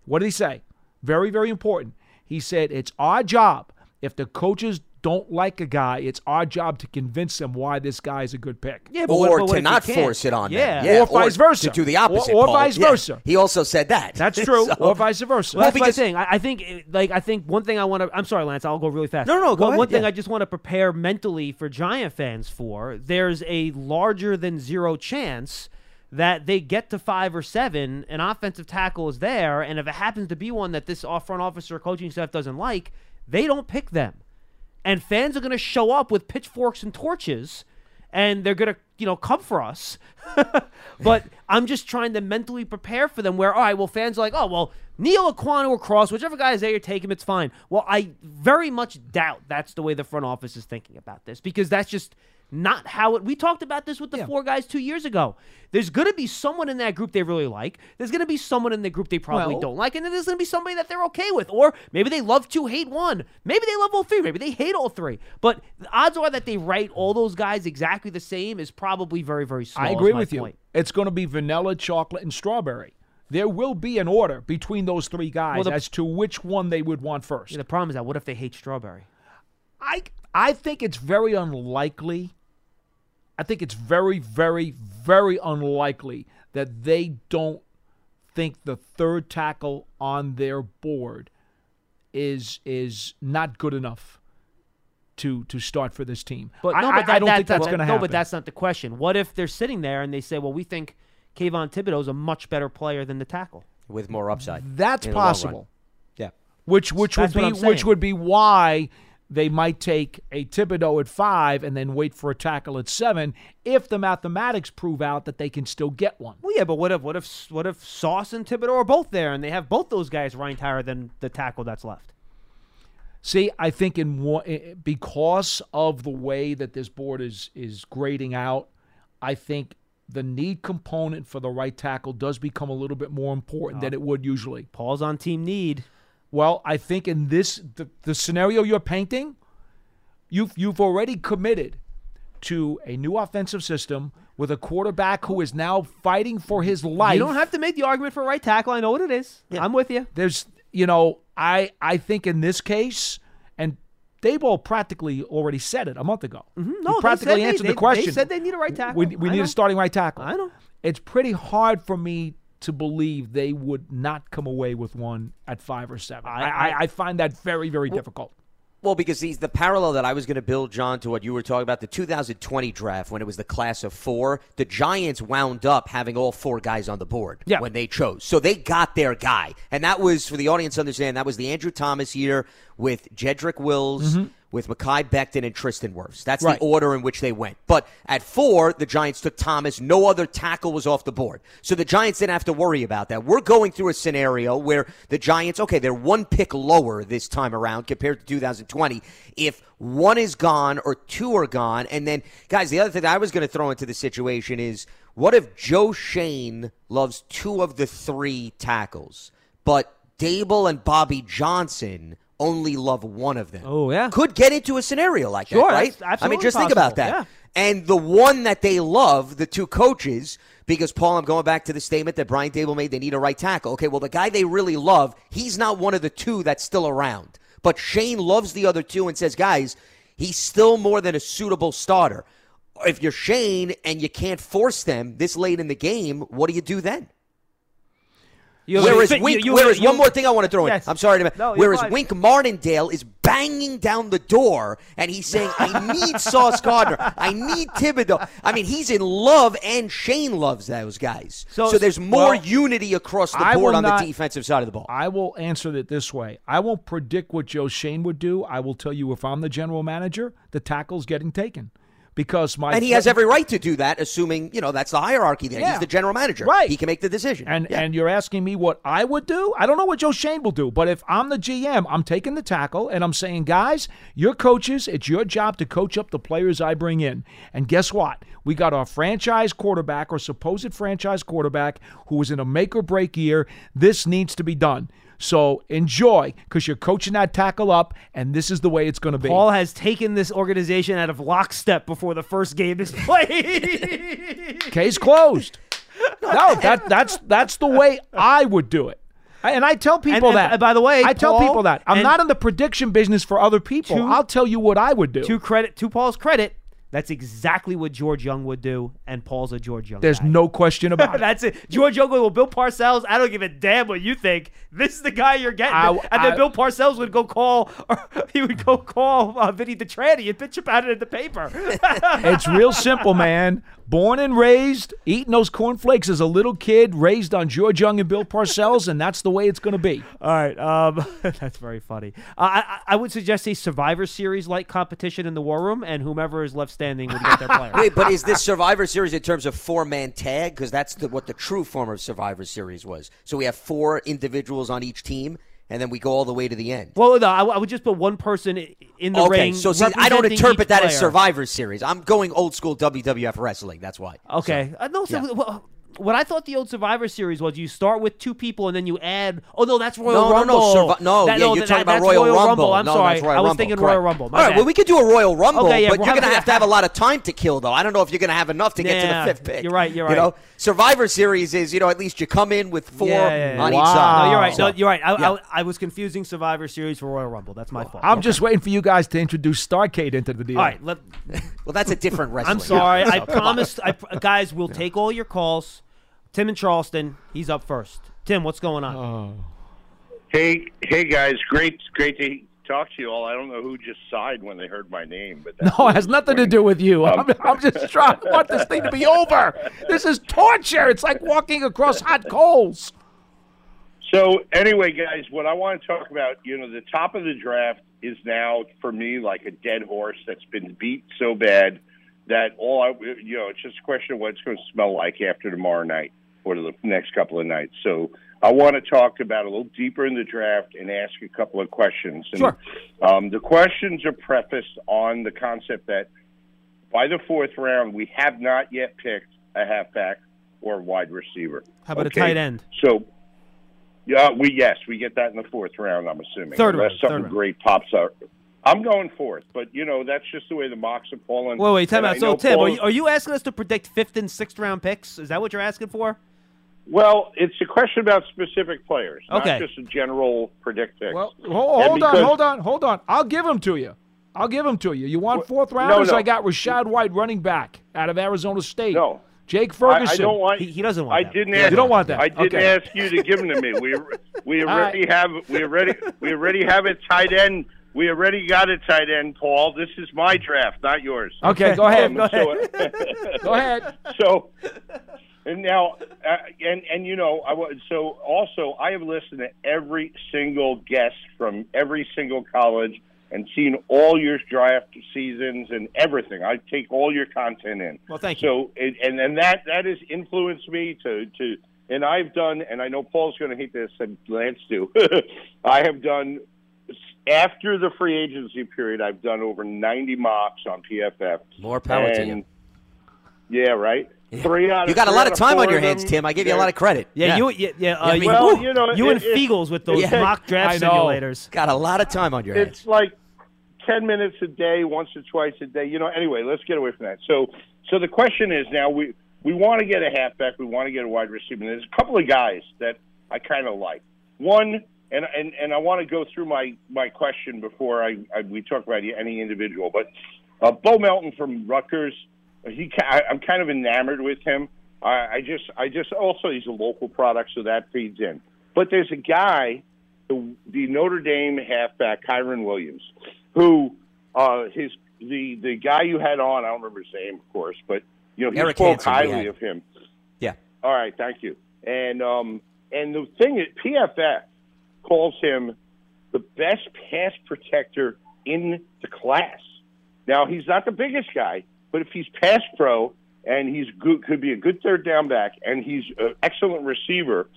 What did he say? Very very important. He said it's our job if the coaches don't like a guy, it's our job to convince them why this guy is a good pick. Yeah, or what to not force it on Yeah. them. Yeah, Or vice versa. To do the opposite. or Paul. vice Yeah. versa. He also said that. That's <laughs> true. So- or vice versa. Well, that's because- my thing. I, I think, like, I think one thing I want to. I'm sorry, Lance. I'll go really fast. No, no, no, go one, ahead, one thing yeah. I just want to prepare mentally for Giant fans for. There's a larger than zero chance that they get to five or seven. An offensive tackle is there, and if it happens to be one that this off front officer or coaching staff doesn't like, they don't pick them. And fans are going to show up with pitchforks and torches, and they're going to, you know, come for us. <laughs> but I'm just trying to mentally prepare for them. Where all right, well, fans are like, oh, well, Neal Ekwonu or Cross, whichever guy is there, you take him. It's fine. Well, I very much doubt that's the way the front office is thinking about this because that's just not how it. We talked about this with the four guys two years ago. There's going to be someone in that group they really like. There's going to be someone in the group they probably Well- don't like, and then there's going to be somebody that they're okay with, or maybe they love two, hate one. Maybe they love all three. Maybe they hate all three. But the odds are that they write all those guys exactly the same is probably very, very small. I agree with you. It's going to be vanilla, chocolate, and strawberry. There will be an order between those three guys Well, the- as to which one they would want first. Yeah, the problem is that what if they hate strawberry? I I think it's very unlikely. I think it's very, very, very unlikely that they don't think the third tackle on their board is is not good enough to to start for this team. But I, no, I- but that, I don't that- think that's that- going to no, happen. but that's not the question. What if they're sitting there and they say, "Well, we think Kayvon Thibodeaux is a much better player than the tackle." with more upside. That's in the long run. possible. Yeah. Which which That's would be which would be why they might take a Thibodeaux at five and then wait for a tackle at seven if the mathematics prove out that they can still get one. Well, yeah, but what if what if what if Sauce and Thibodeaux are both there and they have both those guys ranked higher than the tackle that's left? See, I think in one, because of the way that this board is is grading out, I think the need component for the right tackle does become a little bit more important than oh. it would usually. Paul's on team need. Well, I think in this the, the scenario you're painting, you've you've already committed to a new offensive system with a quarterback who is now fighting for his life. You don't have to make the argument for right tackle. I know what it is. I'm with you. There's, you know, I I think in this case, and Daboll practically already said it a month ago. Mm-hmm. No, he practically answered they- the question. They said they need a right tackle. we, we need know. a starting right tackle. I know. It's pretty hard for me to believe they would not come away with one at five or seven. I, I- I, find that very, very difficult. Well, because these, the parallel that I was going to build, John, to what you were talking about, the 2020 draft when it was the class of four, the Giants wound up having all four guys on the board Yeah. when they chose. So they got their guy. And that was, for the audience to understand, that was the Andrew Thomas year with Jedrick Wills, mm-hmm. With Mekhi Becton, and Tristan Wirfs. That's Right. the order in which they went. But at four, the Giants took Thomas. No other tackle was off the board. So the Giants didn't have to worry about that. We're going through a scenario where the Giants, okay, they're one pick lower this time around compared to 2020. If one is gone or two are gone, and then, guys, the other thing that I was going to throw into the situation is what if Joe Schoen loves two of the three tackles, but Daboll and Bobby Johnson only love one of them? Oh, yeah. Could get into a scenario like Sure, that, right? that's I mean, absolutely just think about that. yeah. And the one that they love, the two coaches, because Paul, I'm going back to the statement that Brian Daboll made. They need a right tackle. Okay, well, the guy they really love, he's not one of the two that's still around. But Schoen loves the other two and says, guys, he's still more than a suitable starter. If you're Schoen and you can't force them this late in the game, what do you do then? You- Whereas, you- Wink, you- whereas you- one more thing I want to throw in. Yes. I'm sorry to. No, whereas fine. Wink Martindale is banging down the door and he's saying, "I need <laughs> Sauce Gardner. I need Thibodeaux." I mean, he's in love, and Schoen loves those guys. So- So, there's more well, unity across the board on not- the defensive side of the ball. I will answer it this way. I won't predict what Joe Schoen would do. I will tell you if I'm the general manager, the tackle's getting taken. Because my and he has every right to do that, assuming you know that's the hierarchy there. Yeah. He's the general manager. Right. He can make the decision. And Yeah. and you're asking me what I would do? I don't know what Joe Schoen will do, but if I'm the GM, I'm taking the tackle and I'm saying, guys, you're coaches. It's your job to coach up the players I bring in. And guess what? We got our franchise quarterback or supposed franchise quarterback who was in a make or break year. This needs to be done. So enjoy because you're coaching that tackle up, and this is the way it's going to be. Paul has taken this organization out of lockstep before the first game is played. Case closed. <laughs> No, that that's that's the way I would do it. And I tell people and- that. and by the way, I tell people that I'm not in the prediction business for other people. To- I'll tell you what I would do. to credit to Paul's credit, that's exactly what George Young would do, and Paul's a George Young. There's guy. no question about <laughs> it. That's it. George Young would go, Bill Parcells, I don't give a damn what you think. This is the guy you're getting. I- and then I- Bill Parcells would go call, or <laughs> he would go call uh, Vinny DiTrani and bitch about it in the paper. <laughs> It's real simple, man. Born and raised, eating those cornflakes as a little kid, raised on George Young and Bill Parcells, and that's the way it's going to be. All right, um, that's very funny. Uh, I, I would suggest a Survivor Series like competition in the War Room, and whomever is left standing would get their player. Wait, but is this Survivor Series in terms of four man tag? Because that's the, what the true form of Survivor Series was. So we have four individuals on each team, and then we go all the way to the end. Well, no, I, I would just put one person in the okay, ring. so see, I don't interpret that as. Survivor Series. I'm going old school WWF wrestling. That's why. Okay, So, uh, no, so, yeah. well, what I thought the old Survivor Series was, you start with two people and then you add. Oh no, that's Royal No, no, Rumble. no, Survi- no, That- yeah, you're that- talking about that's Royal Rumble. I'm No, sorry, Royal I was Rumble, thinking correct. Royal Rumble. My All right, bad. well, we could do a Royal Rumble, Okay, yeah, but we'll you're going to to- have to have a <laughs> lot of time to kill, though. I don't know if you're going to have enough to get to the fifth pick. you're right, you're You know, right. Survivor Series is, you know, at least you come in with four Yeah, yeah, yeah. on each Wow. side. No, you're right. So- No, you're right. I, Yeah. I, I was confusing Survivor Series for Royal Rumble. That's my fault. I'm just waiting for you guys to introduce Starcade into the deal. All right, let, well, that's a different <laughs> wrestling. I'm sorry. I So, <laughs> promised. I, guys, we'll take all your calls. Tim in Charleston, he's up first. Tim, what's going on? Hey, hey guys, great, great to talk to you all. I don't know who just sighed when they heard my name, but <laughs> No, it has nothing to do with you. I'm, Um, I'm just <laughs> trying. I want this thing to be over. This is torture. It's like walking across hot coals. So anyway, guys, what I want to talk about, you know, the top of the draft is now for me like a dead horse that's been beat so bad that all I, you know, it's just a question of what it's going to smell like after tomorrow night or the next couple of nights. So I want to talk about a little deeper in the draft and ask a couple of questions. And, Sure. Um, the questions are prefaced on the concept that by the fourth round, we have not yet picked a halfback or wide receiver. How about Okay? a tight end? So, yeah, we yes, we get that in the fourth round. I'm assuming Third unless round, something third round. great pops up. I'm going fourth, but you know that's just the way the mocks are falling. Wait, wait, time out. So, Tim, are you, are you asking us to predict fifth and sixth round picks? Is that what you're asking for? Well, it's a question about specific players, Okay. not just a general predict pick. Well, hold, And hold on, hold on, hold on. I'll give them to you. I'll give them to you. You want fourth no, rounders? no. I got Rachaad White, running back out of Arizona State. No. Jake Ferguson. I don't want. He, he doesn't want I that. didn't You don't want that. I didn't Okay. ask you to give them to me. We we <laughs> All already have we already we already have a tight end. We already got a tight end, Paul. This is my draft, not yours. Okay, go ahead. Um, Go so- <laughs> Go ahead. <laughs> so and now uh, and and you know I was so also I have listened to every single guest from every single college and seen all your draft seasons and everything. I take all your content in. Well, thank you. So it, and and that that has influenced me to to and I've done and I know Paul's going to hate this and Lance too. <laughs> I have done after the free agency period. I've done over ninety mocks on PFF. More power to you. Yeah, right. Three out. You got a lot of time on your hands, them, Tim. I give you a lot of credit. Yeah, you, yeah, yeah. Uh, I mean, Well, woo. you know, you it- and it- Fiegels with those Yeah. mock draft simulators. got a lot of time on your hands. It's like ten minutes a day, once or twice a day. You know. Anyway, let's get away from that. So, so the question is now we we want to get a halfback, we want to get a wide receiver. And there's a couple of guys that I kind of like. One, and and and I want to go through my my question before I, I we talk about any individual, but uh, Bo Melton from Rutgers. He, I, I'm kind of enamored with him. I, I just, I just also he's a local product, so that feeds in. But there's a guy the, the Notre Dame halfback Kyren Williams, who uh, his the the guy you had on, I don't remember his name, of course, but you know he Eric spoke Hansen, highly of him. Yeah. All right, thank you. And um, and the thing is, PFF calls him the best pass protector in the class. Now he's not the biggest guy, but if he's pass pro and he's good, could be a good third down back, and he's an excellent receiver.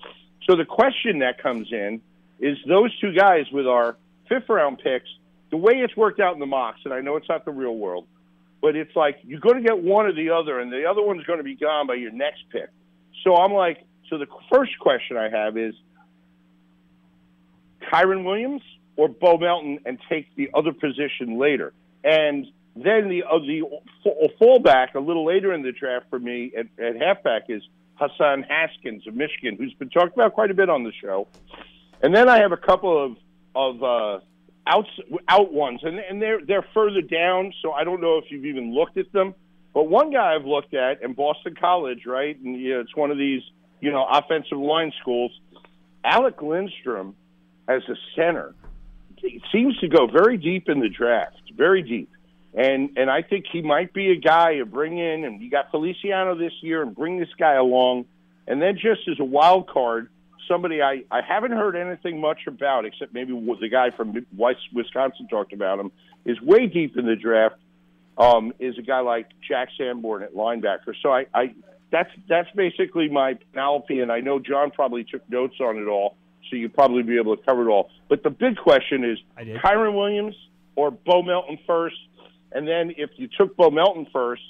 So the question that comes in is those two guys with our fifth round picks. The way it's worked out in the mocks, and I know it's not the real world, but it's like you're going to get one or the other, and the other one's going to be gone by your next pick. So I'm like, so the first question I have is Kyren Williams or Bo Melton and take the other position later. And then the uh, the fallback a little later in the draft for me at, at halfback is Hassan Haskins of Michigan, who's been talked about quite a bit on the show. And then I have a couple of of uh, outs out ones, and and they're they're further down, so I don't know if you've even looked at them. But one guy I've looked at in Boston College, right, and you know, it's one of these you know offensive line schools. Alec Lindstrom as a center he seems to go very deep in the draft, very deep. And and I think he might be a guy to bring in, and you got Feliciano this year, and bring this guy along, and then just as a wild card, somebody I I haven't heard anything much about, except maybe the guy from Wisconsin talked about him, is way deep in the draft. Um, is a guy like Jack Sanborn at linebacker. So I, I that's that's basically my Penelope, and I know John probably took notes on it all, so you'll probably be able to cover it all. But the big question is. Kyren Williams or Bo Melton first, and then if you took Bo Melton first,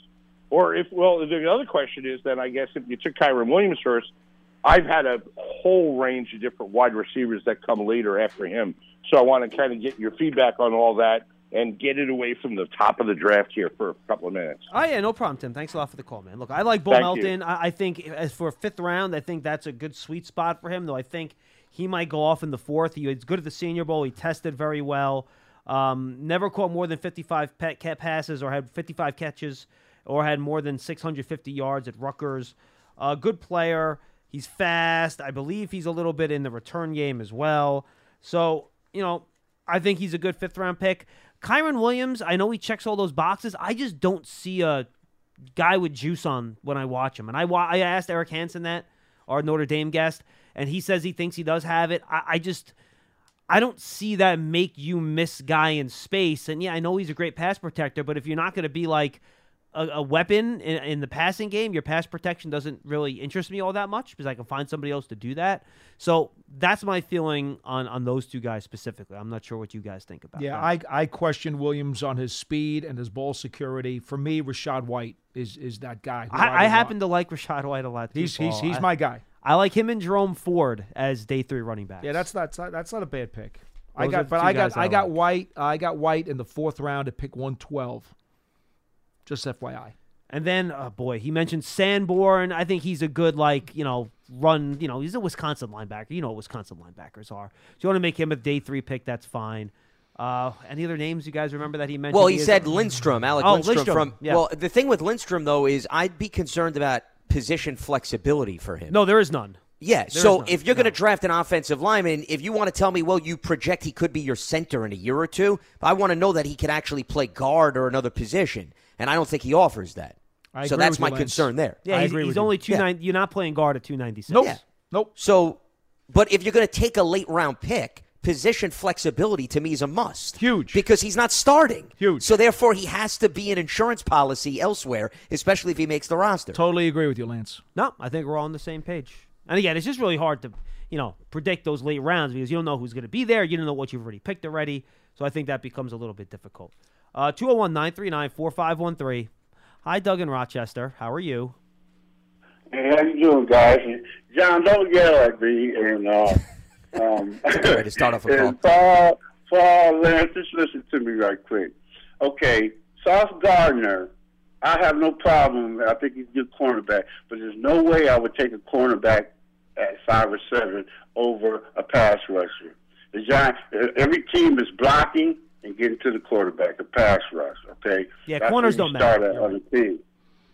Or if well, the other question is then I guess if you took Kyren Williams first, I've had a whole range of different wide receivers that come later after him. So I want to kind of get your feedback on all that and get it away from the top of the draft here for a couple of minutes. Oh yeah, no problem, Tim. Thanks a lot for the call, man. Look, I like Bo Thank Melton. you. I, I think as for a fifth round, I think that's a good sweet spot for him. Though I think he might go off in the fourth. He was good at the Senior Bowl. He tested very well. Um, never caught more than 55 pet passes or had 55 catches or had more than 650 yards at Rutgers. A good player. He's fast. I believe he's a little bit in the return game as well. So, you know, I think he's a good fifth round pick. Kyren Williams, I know he checks all those boxes. I just don't see a guy with juice on when I watch him. And I, I asked Eric Hansen that, our Notre Dame guest, and he says he thinks he does have it. I, I just, I don't see that make you miss guy in space. And yeah, I know he's a great pass protector, but if you're not going to be like a, a weapon in, in the passing game, your pass protection doesn't really interest me all that much because I can find somebody else to do that. So that's my feeling on on those two guys specifically. I'm not sure what you guys think about. Yeah, that. I I question Williams on his speed and his ball security. For me, Rachaad White is is that guy. who I, I would happen to like Rachaad White a lot. Too, He's he's Paul. he's I- my guy. I like him and Jerome Ford as day three running backs. Yeah, that's that's not, that's not a bad pick. I Those are got, but I got I I got like. White. I got White in the fourth round at pick one twelve. Just FYI. And then, oh boy, he mentioned Sanborn. I think he's a good, like, you know, run. You know, he's a Wisconsin linebacker. You know what Wisconsin linebackers are. If you want to make him a day three pick, that's fine. Uh, any other names you guys remember that he mentioned? Well, he is- said Lindstrom, Alec Oh, Lindstrom, Lindstrom, from. yeah. Well, the thing with Lindstrom though is I'd be concerned about position flexibility for him. No, there is none. Yeah, There so none, if you're going to draft an offensive lineman, if you want to tell me, well, you project he could be your center in a year or two, I want to know that he could actually play guard or another position, and I don't think he offers that. I so that's my you, concern there. Yeah, I he's, agree he's with you. only two Yeah. nine. You're not playing guard at two ninety six. Nope. Yeah. Nope. So, but if you're going to take a late round pick, position flexibility to me is a must. Huge. Because he's not starting. Huge. So therefore, he has to be an insurance policy elsewhere, especially if he makes the roster. Totally agree with you, Lance. No, I think we're all on the same page. And again, it's just really hard to, you know, predict those late rounds because you don't know who's going to be there. You don't know what you've already picked already. So I think that becomes a little bit difficult. Uh, 201 939 4513. Hi, Doug in Rochester. How are you? Hey, how you doing, guys? John, don't yell at me. And uh, um, <laughs> a good way to start off a <laughs> and Paul, Paul, Lance, just listen to me right quick. Okay, Sauce Gardner, I have no problem. I think he's a good cornerback, but there's no way I would take a cornerback at five or seven over a pass rusher. The Giant, every team is blocking and getting to the quarterback, the pass rush. Okay. Yeah, That's corners don't start matter. at on the team.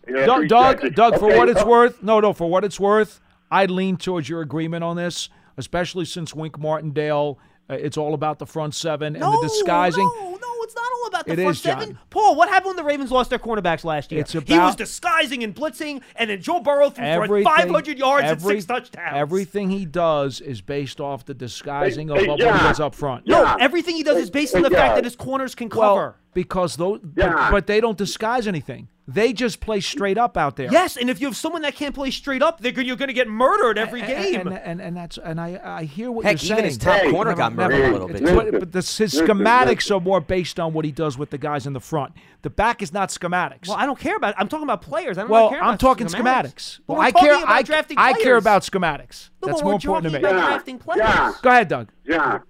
Yeah, Doug, that's Doug, exactly- Doug, for Okay, what it's oh, worth, no, no, for what it's worth, I lean towards your agreement on this, especially since Wink Martindale. Uh, it's all about the front seven and the disguising. No, no, it's not all about the It front is, John. Paul, what happened when the Ravens lost their cornerbacks last year? It's about, he was disguising and blitzing, and then Joe Burrow threw for 500 yards every- and six touchdowns. Everything he does is based off the disguising Hey, of, hey, of what he does up front. no, John. everything he does is based on the Hey, fact that his corners can Well, cover. Because those, but, Yeah. but they don't disguise anything. They just play straight up out there. Yes, and if you have someone that can't play straight up, they're, you're going to get murdered every And- game. And, and, and that's and I I hear what Heck, you're even saying. his top Hey, corner got murdered a little bit. it's too. what- but the, his schematics are more based on what he does with the guys in the front. The back is not schematics. well, I don't care about. It. I'm talking about players. I don't Well, really care I'm talking schematics. schematics. Well, we're I talking care. about I, drafting I care about schematics. No, That's more important to me. Yeah. drafting players. Yeah. Go ahead, Doug. John,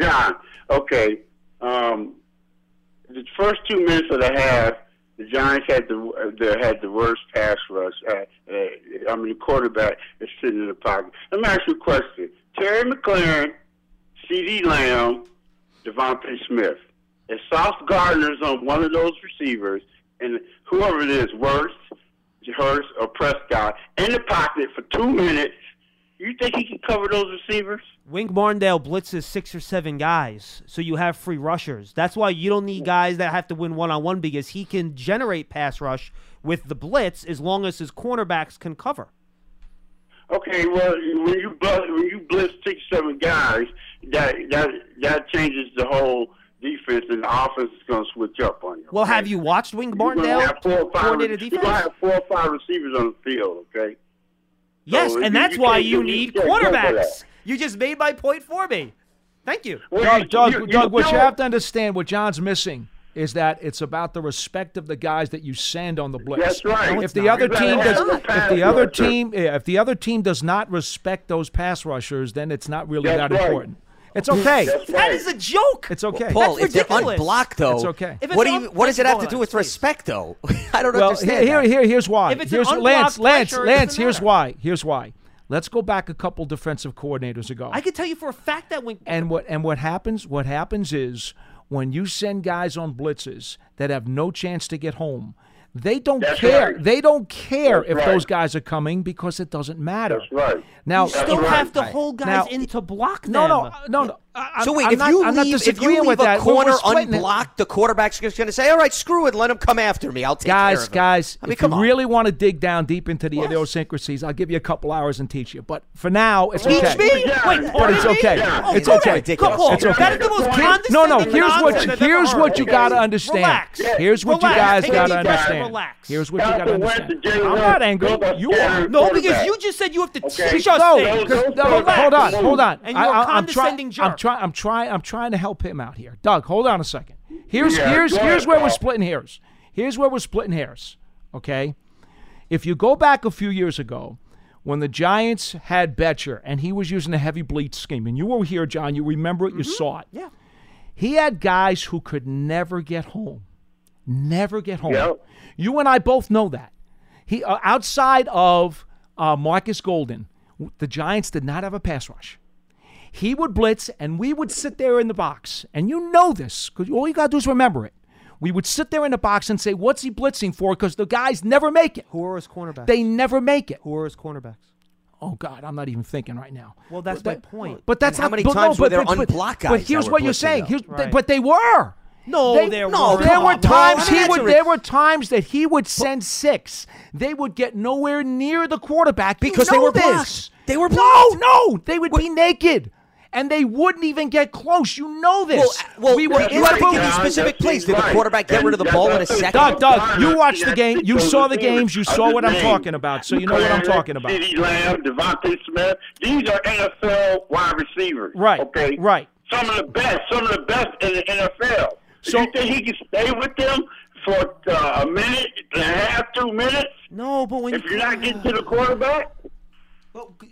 John. Okay. Um, the first two minutes of the half, the Giants had the, had the worst pass rush. Uh, uh, I mean, the quarterback is sitting in the pocket. Let me ask you a question: Terry McLaurin, CeeDee Lamb, DeVonta Smith. If Sauce Gardner's on one of those receivers, and whoever it is, Worst, Hurts, or Prescott, in the pocket for two minutes, you think he can cover those receivers? Wink Martindale blitzes six or seven guys, so you have free rushers. That's why you don't need guys that have to win one on one because he can generate pass rush with the blitz as long as his cornerbacks can cover. Okay, well, when you blitz, when you blitz six, seven guys, that that that changes the whole defense, and the offense is going to switch up on you. Well, okay? have you watched Wink Martindale have four or five, coordinated You're going to have four or five receivers on the field. Okay. Yes, So and you- that's you why you need you can't go for quarterbacks. That. You just made my point for me. Thank you. Well, Doug, you- Doug, you- Doug, what you have to understand, what John's missing, is that it's about the respect of the guys that you send on the blitz. That's right. If the other team does, if the other team, if the other team does not respect those pass rushers, then it's not really That's that right. important. It's okay. That's right. is a joke. It's okay. Paul, That's if they're unblocked, though, It's okay. If it's what do you? What does it have to do with respect, though? <laughs> I don't well, understand. here, here, here, here's why. If it's an here's unblocked Lance, Lance, pressure, it Lance. doesn't Here's why. Here's why. Let's go back a couple defensive coordinators ago. I can tell you for a fact that when And what and what happens? What happens is when you send guys on blitzes that have no chance to get home, they don't That's care. right. They don't care That's if right. those guys are coming because it doesn't matter. That's right. Now, you still right. have to hold guys Now- in to block them. no, no, no, no. I, So wait, I'm if not, you I'm not leave, if you leave with a that. We're- we're corner splitting it. unblocked, the quarterback's just going to say, "All right, screw it, let him come after me. I'll take care guys, of him." guys, I mean, if you on. really want to dig down deep into the Yes. idiosyncrasies, I'll give you a couple hours and teach you. But for now, it's Teach okay. me? Yeah. Wait, But But it's okay. Yeah. It's That's okay. ridiculous. Paul, It's okay. That is the most No, condescending No, no. Here's what you, here's what you got to understand. Relax. Here's what you guys got to understand. relax. Here's what you got to understand. I'm not angry. You are. No, because you just said you have to teach us No, things. those- those no, quarterbacks hold on, hold on. And you're a I, am condescending trying. Jerk. Trying. I'm trying. I'm trying to help him out here. Doug, hold on a second. Here's Yeah, here's go here's ahead, where we're splitting hairs. Here's where we're splitting hairs. Okay, if you go back a few years ago. When the Giants had Bettcher and he was using a heavy bleed scheme, and you were here, John, you remember it, you saw it. Mm-hmm. Yeah. He had guys who could never get home. Never get home. Yep. You and I both know that. He uh, outside of uh, Marcus Golden, the Giants did not have a pass rush. He would blitz, and we would sit there in the box, and you know this because all you gotta do is remember it. We would sit there in the box and say, "What's he blitzing for?" Because the guys never make it. Who are his cornerbacks? They never make it. Who are his cornerbacks? Oh God, I'm not even thinking right now. Well, that's But my that- point. But that's And how not- many but times no, were but, there but, but- unblocked guys But here's what you're saying. Here's, Right. but they were. No, They- there no, were. there were on, Paul. times I mean, he would. a- There were times that he would send six. They would get nowhere near the quarterback You Because they were this. blocked. They were No, blocked. no, they would be naked, and they wouldn't even get close. You know this. uh, well, we were you in have the to give specific That's plays. Did the quarterback get And rid of the ball in what a I'm saying. second? Doug, Doug, you watched the game. You saw the games. You saw what I'm talking about, so you know what I'm talking about. CeeDee Lamb, DeVonta Smith. These are NFL wide receivers. Right, Okay. right. Some of the best. Some of the best in the NFL. So- So you think he can stay with them for uh, a minute and a half, two minutes? No, but when If you you're not getting to the quarterback, do, you-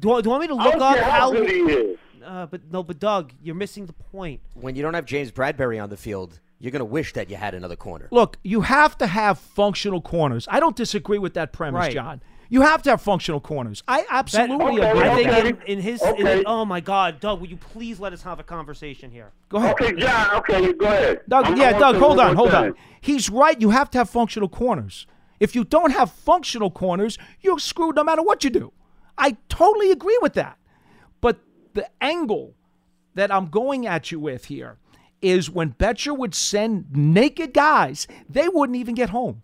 do you want me to look up how? how good he is. Uh, but no, but Doug, you're missing the point. When you don't have James Bradberry on the field, you're going to wish that you had another corner. Look, you have to have functional corners. I don't disagree with that premise, Right. John. You have to have functional corners. I absolutely Okay, agree. I think that. in, in his, in Okay. his- oh my God, Doug, will you please let us have a conversation here? Go ahead. Okay, John. Okay, go ahead. Doug, I'm- yeah, Doug, hold on, hold on. He's right. You have to have functional corners. If you don't have functional corners, you're screwed no matter what you do. I totally agree with that. The angle that I'm going at you with here is when Bettcher would send naked guys, they wouldn't even get home.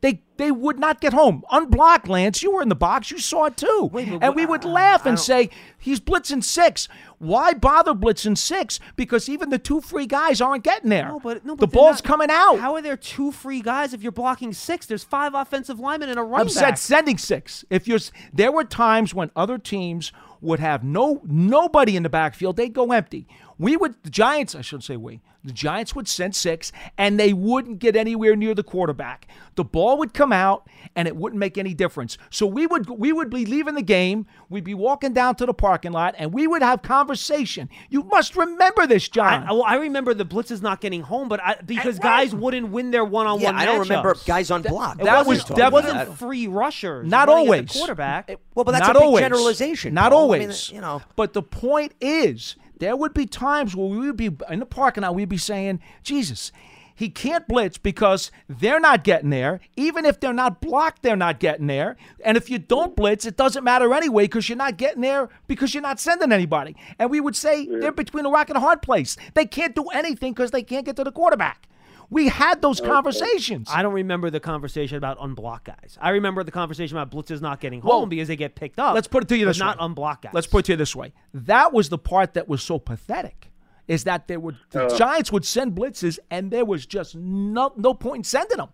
They they would not get home. Unblocked, Lance. You were in the box. You saw it too. Wait, and we would I- laugh I and don't- say, he's blitzing six. Why bother blitzing six? Because even the two free guys aren't getting there. No, but no, the but they're ball's not- coming out. How are there two free guys if you're blocking six? There's five offensive linemen and a running said back. sending six. If you're, there were times when other teams would have no nobody in the backfield. They'd go empty. We would the Giants. I shouldn't say we. The Giants would send six, and they wouldn't get anywhere near the quarterback. The ball would come out, and it wouldn't make any difference. So we would we would be leaving the game. We'd be walking down to the parking lot, and we would have conversation. You must remember this, John. I, well, I remember the blitzes not getting home, but I, because guys wouldn't win their one-on-one. Yeah, I don't remember guys on block. It That was that was it wasn't definitely- free rushers. Not running at the always. quarterback. Well, but that's not a big always. generalization. Not Paul. I mean, always. you know. But the point is, there would be times where we would be in the parking lot. We'd be saying, "Jesus, he can't blitz because they're not getting there. Even if they're not blocked, they're not getting there. And if you don't blitz, it doesn't matter anyway because you're not getting there because you're not sending anybody." And we would say they're between a rock and a hard place. They can't do anything because they can't get to the quarterback. We had those conversations. I don't remember the conversation about unblock guys. I remember the conversation about blitzes not getting home Well, because they get picked up. Let's put it to you but this not way. unblocked guys. Let's put it to you this way. That was the part that was so pathetic. Is that they would the uh. Giants would send blitzes and there was just no no point in sending them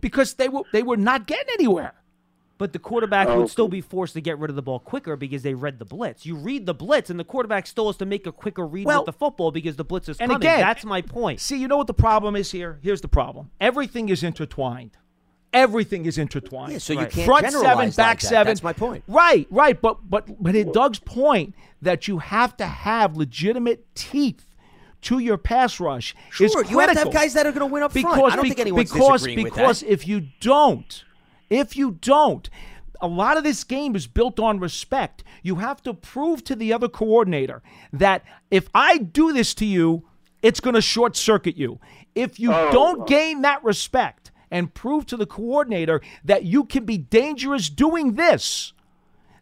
because they were they were not getting anywhere. But the quarterback Oh, would still be forced to get rid of the ball quicker because they read the blitz. You read the blitz, and the quarterback still has to make a quicker read Well, with the football because the blitz is and coming. again- That's my point. See, you know what the problem is here? Here's the problem. Everything is intertwined. Everything is intertwined. Yeah, so you Right. can't front generalize seven, like back that. seven. That's my point. Right, right. But but but at Doug's point that you have to have legitimate teeth to your pass rush is Sure, critical. you have to have guys that are going to win up front. because I don't be- think anyone's because disagreeing with that. because that. if you don't, if you don't, a lot of this game is built on respect. You have to prove to the other coordinator that if I do this to you, it's going to short circuit you. If you Oh, don't gain that respect and prove to the coordinator that you can be dangerous doing this,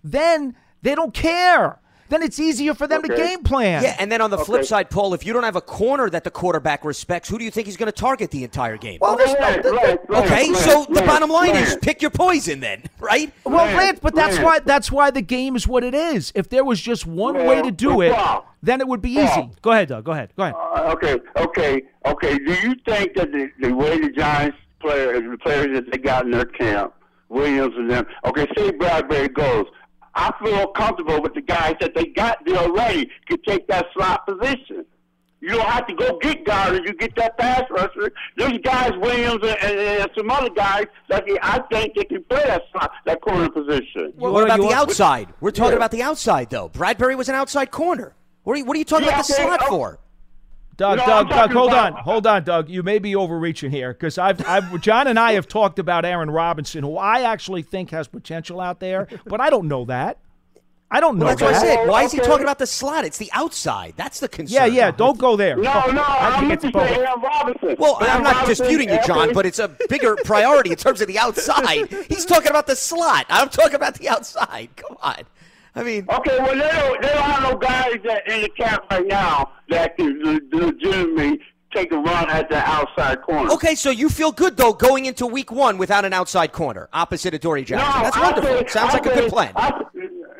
then they don't care. Then it's easier for them to game plan. Yeah, and then on the flip side, Paul, if you don't have a corner that the quarterback respects, who do you think he's going to target the entire game? well, there's no, Right, right, right, okay, right, so the bottom line is pick your poison then, right? Well, Lance, Lance, but that's Lance. why that's why the game is what it is. If there was just one way to do it, Paul, then it would be Paul. easy. Go ahead, Doug. Go ahead. Go ahead. Uh, okay, okay, okay. Do you think that the, the way the Giants players, the players that they got in their camp, Williams and them, okay, say Bradberry goes, I feel comfortable with the guys that they got there already to take that slot position. You don't have to go get guarded. You get that pass rusher. There's guys, Williams and, and, and some other guys that they, I think they can play that slot, that corner position. what about the outside? We're talking Yeah. about the outside, though. Bradberry was an outside corner. What are you, what are you talking Yeah, about the okay, slot oh. for? Doug, No, Doug, Doug, hold about- on, hold on, Doug. You may be overreaching here because I've, I've, John and I have talked about Aaron Robinson, who I actually think has potential out there, but I don't know that. I don't know Well, that's that. what I said. Why is he talking about the slot? It's the outside. That's the concern. Yeah, yeah. Don't go there. No, no, I I'm think looking it's both. Aaron Robinson. Well, I'm not Robinson, disputing you, John, but it's a bigger priority in terms of the outside. He's talking about the slot. I'm talking about the outside. Come on. I mean, Okay, well, they don't, they don't have no guys that in the camp right now that can le- legitimately take a run at the outside corner. okay, so you feel good though going into week one without an outside corner opposite of Adoree' Jackson. No, That's I wonderful. said- Sounds I like a good plan. I,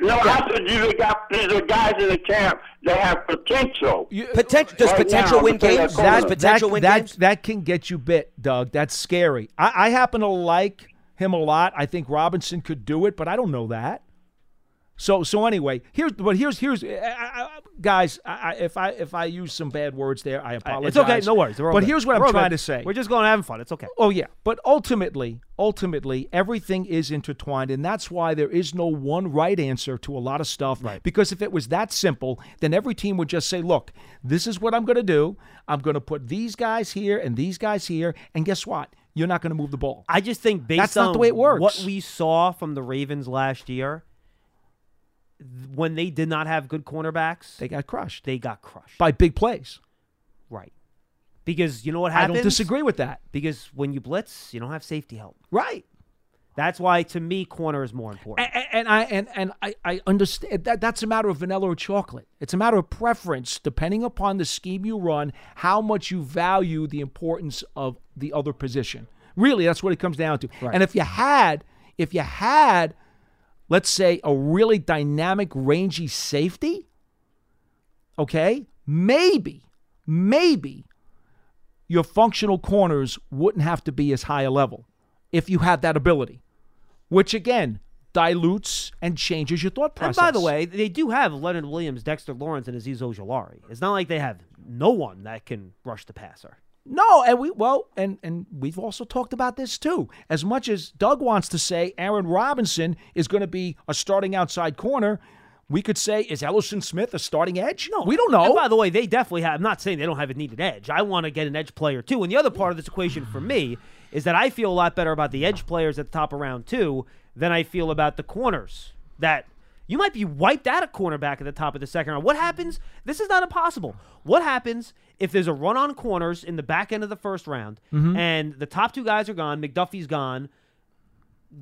no, I said you got there's guys in the camp that have potential. You- uh, Potential does Right potential now, win to play that games? Does That- potential that, win that, games? that can get you bit, Doug. That's scary. I, I happen to like him a lot. I think Robinson could do it, but I don't know that. So so anyway, here's but here's here's I, I, guys. I, if I if I use some bad words there, I apologize. It's okay. No worries. But good. here's what We're I'm trying good. to say. We're just going having fun. It's okay. Oh yeah, but ultimately, ultimately, everything is intertwined, and that's why there is no one right answer to a lot of stuff. Right. Because if it was that simple, then every team would just say, "Look, this is what I'm going to do. I'm going to put these guys here and these guys here, and guess what? You're not going to move the ball." I just think based That's not on the way it works. what we saw from the Ravens last year, when they did not have good cornerbacks, They got crushed they got crushed. by big plays. right. Because you know what happens? I don't disagree with that. Because when you blitz, you don't have safety help. Right. That's why, to me, corner is more important. And, and I and and I, I understand that that's a matter of vanilla or chocolate. It's a matter of preference, depending upon the scheme you run, how much you value the importance of the other position. Really, that's what it comes down to. And if you had, if you had, let's say, a really dynamic, rangy safety, okay, maybe, maybe your functional corners wouldn't have to be as high a level if you had that ability, which again dilutes and changes your thought process. And by the way, they do have Leonard Williams, Dexter Lawrence, and Azeez Ojulari. It's not like they have no one that can rush the passer. No, and we well, and and we've also talked about this too. As much as Doug wants to say Aaron Robinson is going to be a starting outside corner, we could say is Elerson Smith a starting edge? No, we don't know. And by the way, they definitely have. I'm not saying they don't have a needed edge. I want to get an edge player too. And the other part of this equation for me is that I feel a lot better about the edge players at the top of round two than I feel about the corners. That you might be wiped out at cornerback at the top of the second round. What happens? This is not impossible. What happens if there's a run on corners in the back end of the first round Mm-hmm. and the top two guys are gone, McDuffie's gone,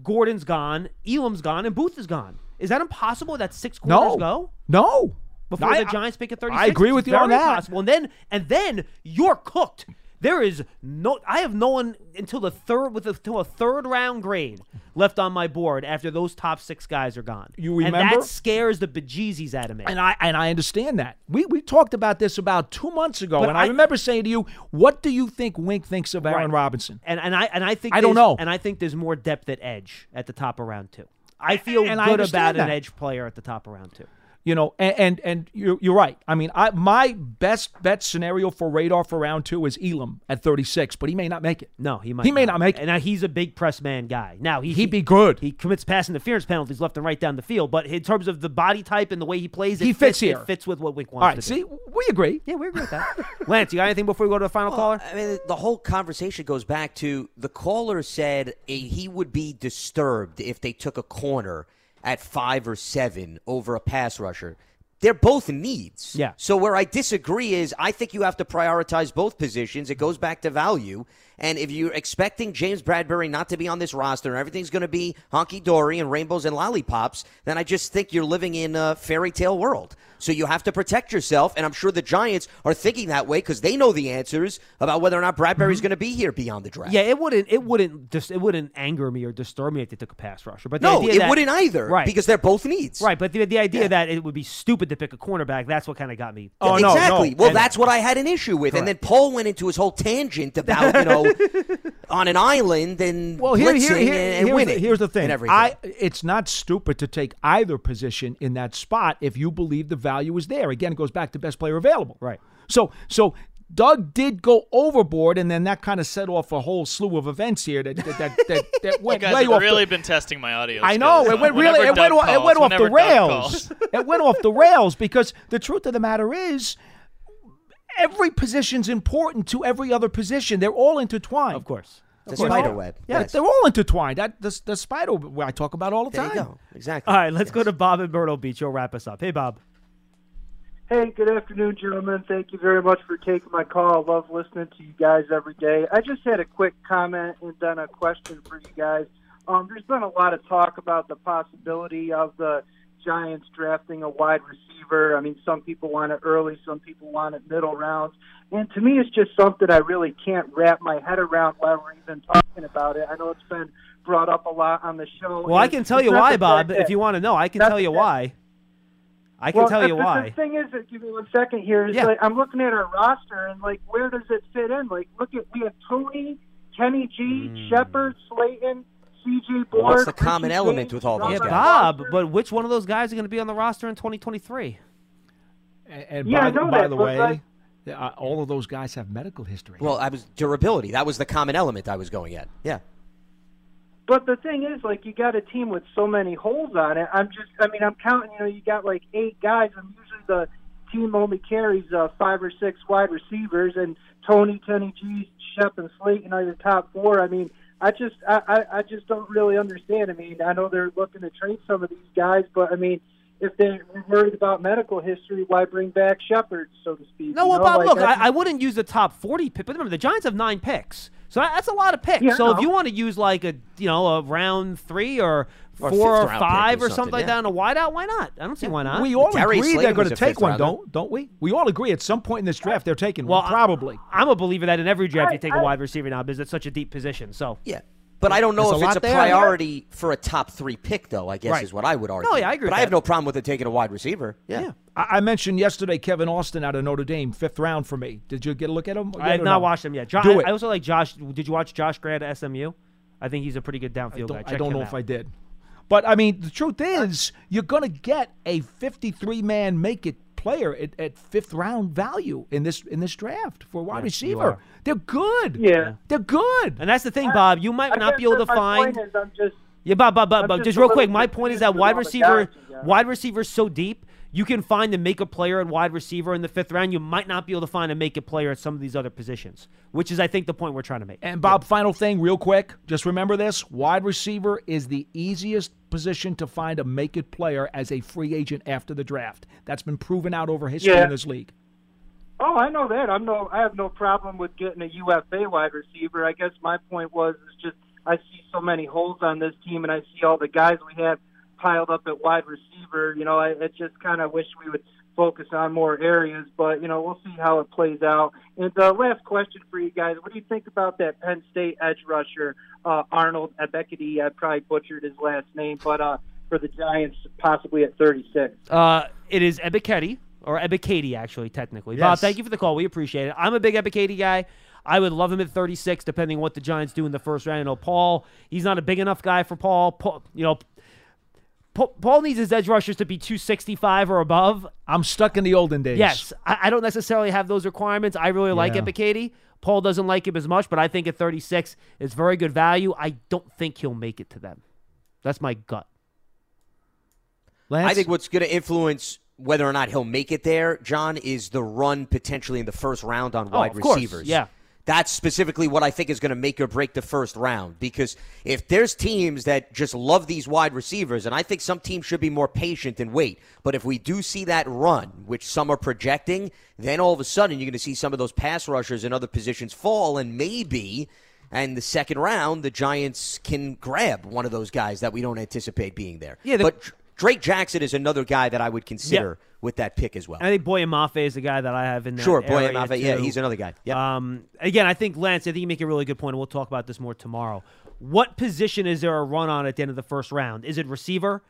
Gordon's gone, Elam's gone, and Booth is gone? Is that impossible that six corners no, go? no. before I- the Giants pick at 36. I agree with you on that. Possible. And then and then you're cooked. There is no I have no one until the third with a, until a third round grade left on my board after those top six guys are gone. You remember? And that scares the bejesus out of me. And I and I understand that. We we talked about this about two months ago, But and I, I- remember saying to you, "What do you think Wink thinks of Aaron Right. Robinson?" And and I and I think I don't know. And I think there's more depth at edge at the top of round two. I feel and I good understand about an edge player at the top of round two. You know, and and, and you're, you're right. I mean, I my best bet scenario for radar for round two is Elam at 36, but he may not make it. No, he might. He may not make it. And now he's a big press man guy. Now he He'd be good. He commits pass interference penalties left and right down the field, but in terms of the body type and the way he plays, it He fits fits, here. It fits with what Wink All wants right, to do. see, we agree. Yeah, we agree with that. <laughs> Lance, you got anything before we go to the final caller? I mean, the whole conversation goes back to the caller said he would be disturbed if they took a corner at five or seven over a pass rusher. They're both needs. Yeah. So where I disagree is I think you have to prioritize both positions. It goes back to value. And if you're expecting James Bradberry not to be on this roster and everything's going to be honky dory and rainbows and lollipops, then I just think you're living in a fairy tale world. So you have to protect yourself. And I'm sure the Giants are thinking that way because they know the answers about whether or not Bradberry's mm-hmm. going to be here beyond the draft. Yeah, it wouldn't. It wouldn't. Dis, it wouldn't anger me or disturb me if they took a pass rusher. But the No, idea it that- wouldn't either Right. because they're both needs. right. But the, the idea that it would be stupid to pick a cornerback. That's what kind of got me. Oh, no, exactly. no. Well, And- that's what I had an issue with. And then Paul went into his whole tangent about, you know, <laughs> on an island and Well, here, here, blitzing here- and, and here's, winning. the, here's the thing. And. I, it's not stupid to take either position in that spot if you believe the value is there. Again, it goes back to best player available. Right. So, so Doug did go overboard, and then that kind of set off a whole slew of events here that that that, that, <laughs> that You guys way have off. really the, been testing my audio. I know skills, it went huh? really it went Doug off, it went off the rails. <laughs> it went off the rails because the truth of the matter is. Every position's important to every other position. They're all intertwined. Of course. the You know? spider web. Yeah, Yes. they're all intertwined. That the, the spider web I talk about all the There time. you go. Exactly. All right, let's go to Bob and Myrtle Beach. You'll wrap us up. Hey, Bob. Hey, good afternoon, gentlemen. Thank you very much for taking my call. I love listening to you guys every day. I just had a quick comment and then a question for you guys. Um, there's been a lot of talk about the possibility of the Giants drafting a wide receiver. I mean, some people want it early, some people want it middle rounds. And to me, it's just something I really can't wrap my head around while we're even talking about it. I know it's been brought up a lot on the show. Well, I can tell you why, Bob. If you want to know, I can tell you why. I can well, tell you the, why. The thing is, that, give me one second here. Is Yeah. like I'm looking at our roster and like, where does it fit in? Like, look at we have Toney, Kenny G, Hmm. Shepard, Slayton, C.J. Board. What's the common Richie element James, with all those Yeah, guys? Bob. But which one of those guys are going to be on the roster in 2023? And, and Yeah, by, I know by that, the way, like- uh, all of those guys have medical history. Well, I was durability. That was the common element I was going at. Yeah. But the thing is, like, you got a team with so many holes on it. I'm just, I mean, I'm counting. You know, you got like eight guys, and usually the team only carries uh, five or six wide receivers, and Toney, Tony G, Shep, and Slayton are your top four. I mean, I just, I, I, I just don't really understand. I mean, I know they're looking to trade some of these guys, but I mean. If they're worried about medical history, why bring back Shepard, so to speak? No, well, know? Bob, Like, look, I, I wouldn't use the top 40 pick, but remember, the Giants have nine picks. So that's a lot of picks. Yeah, so if you want to use like a, you know, a round three or Or four or fifth five or or something something, like yeah. that in a wideout, why not? I don't see why not. we all Darius agree Slayton they're going to take one, rounder. don't don't we? We all agree at some point in this draft they're taking Well, one, probably. I'm a believer that in every draft you take a I- wide receiver now because it's such a deep position. So Yeah. But I don't know There's a if it's lot a there. priority for a top three pick, though. I guess Right. is what I would argue. No, yeah, I agree But with I have that. no problem with it taking a wide receiver. Yeah. Yeah. I, I mentioned yesterday Kevin Austin out of Notre Dame, fifth round for me. Did you get a look at him? I have not no? watched him yet. Jo- Do I, it. I also like Josh. Did you watch Josh Grant at SMU? I think he's a pretty good I downfield don't, guy. I don't know out. if I did. But I mean, the truth is, you're going to get a 53 man make it player at, at fifth round value in this in this draft for wide Yes, receiver. They're good. Yeah. They're good. And that's the thing, Bob. You might I not guess be able to my find. point is I'm just Yeah, Bob, Bob, Bob, Bob. just Just real quick, my point is that wide with all the receiver, guys you got. wide receiver's so deep. You can find and make a player at wide receiver in the fifth round. You might not be able to find and make a player at some of these other positions, which is, I think, the point we're trying to make. And Bob, final thing, real quick. Just remember this: wide receiver is the easiest position to find a make it player as a free agent after the draft. That's been proven out over history Yeah. in this league. Oh, I know that. I'm no. I have no problem with getting a UFA wide receiver. I guess my point was is just I see so many holes on this team, and I see all the guys we have piled up at wide receiver. You know, I, I just kind of wish we would focus on more areas. But you know, we'll see how it plays out. And uh, last question for you guys: What do you think about that Penn State edge rusher uh, Arnold Ebekidi? I probably butchered his last name, but uh, for the Giants, possibly at 36. Uh, it is Ebikedi or Ebikadi, actually, technically. Bob, thank you for the call. We appreciate it. I'm a big Ebikadi guy. I would love him at 36, depending on what the Giants do in the first round. You know, Paul, he's not a big enough guy for Paul. Paul you know, Paul, Paul needs his edge rushers to be 265 or above. I'm stuck in the olden days. Yes, I, I don't necessarily have those requirements. I really like Yeah. Ebikadi. Paul doesn't like him as much, but I think at 36 is very good value. I don't think he'll make it to them. That's my gut. I think what's going to influence whether or not he'll make it there, John, is the run potentially in the first round on Oh, wide of course, receivers. yeah. That's specifically what I think is going to make or break the first round. Because if there's teams that just love these wide receivers, and I think some teams should be more patient and wait. But if we do see that run, which some are projecting, then all of a sudden you're going to see some of those pass rushers in other positions fall, and maybe. And the second round, the Giants can grab one of those guys that we don't anticipate being there. Yeah, the- but Drake Jackson is another guy that I would consider with that pick as well. I think Boye Mafe is the guy that I have in there. Sure, Boye Mafe, yeah, he's another guy. Yep. Um, again, I think Lance, I think you make a really good point, and we'll talk about this more tomorrow. What position is there a run on at the end of the first round? Is it receiver?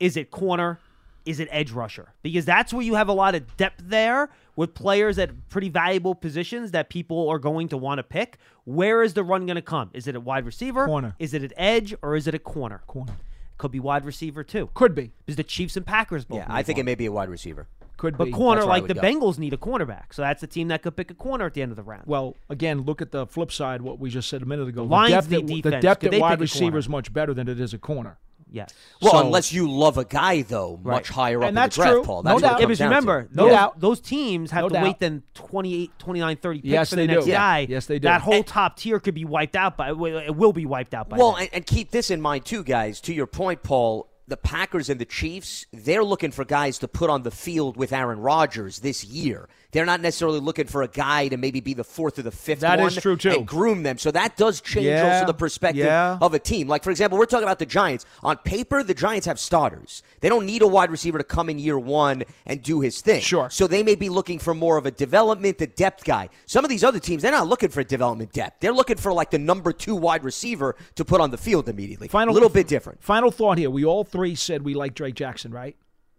Is it corner? Is it edge rusher? Because that's where you have a lot of depth there with players at pretty valuable positions that people are going to want to pick. Where is the run going to come? Is it a wide receiver? Corner. Is it an edge or is it a corner? Corner. Could be wide receiver too. Could be. Because the Chiefs and Packers both. yeah, I think on. it may be a wide receiver. Could be. But be. corner, That's where I like the go. Bengals need a cornerback, so that's the team that could pick a corner at the end of the round. Well, again, look at the flip side. What we just said a minute ago. Lions the depth, need at, the depth Could at wide pick receiver is much better than it is a corner. Yes. Well, So- unless you love a guy, though, Right. much higher up And in that's the draft, true. Paul. No That's what it doubt. Because remember, No those, doubt. those teams have No to doubt. wait then 28, 29, 30 picks Yes, for they the next do. Yeah. Yes, they do. That whole top tier could be wiped out by. It will be wiped out by. Well, and, and keep this in mind too, guys. To your point, Paul, the Packers and the Chiefs, they're looking for guys to put on the field with Aaron Rodgers this year. They're not necessarily looking for a guy to maybe be the fourth or the fifth That one is true, too. and groom them. So that does change Yeah, also the perspective yeah. of a team. Like for example, we're talking about the Giants. On paper, the Giants have starters. They don't need a wide receiver to come in year one and do his thing. Sure. So they may be looking for more of a development, a depth guy. Some of these other teams, they're not looking for development depth. They're looking for like the number two wide receiver to put on the field immediately. Final a little bit different. Final thought here. We all three said we like Drake Jackson, right?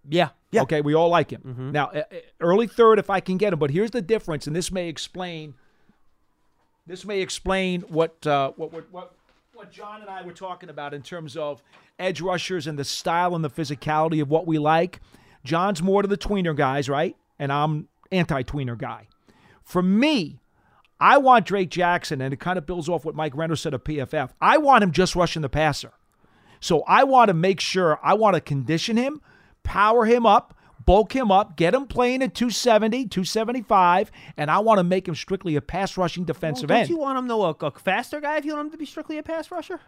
yeah, Yeah. Okay, we all like him. Now, uh, uh, early third if I can get him, but here's the difference, and this may explain. This may explain what uh, what what what what John and I were talking about in terms of edge rushers and the style and the physicality of what we like. John's more to the tweener guys, right? And I'm anti-tweener guy. For me, I want Drake Jackson, and it kind of builds off what Mike Renner said of PFF. I want him just rushing the passer. So I want to make sure I want to condition him, power him up, bulk him up, get him playing at 270, 275, and I want to make him strictly a pass rushing defensive Well, don't end. you want him to a, a faster guy if you want him to be strictly a pass rusher?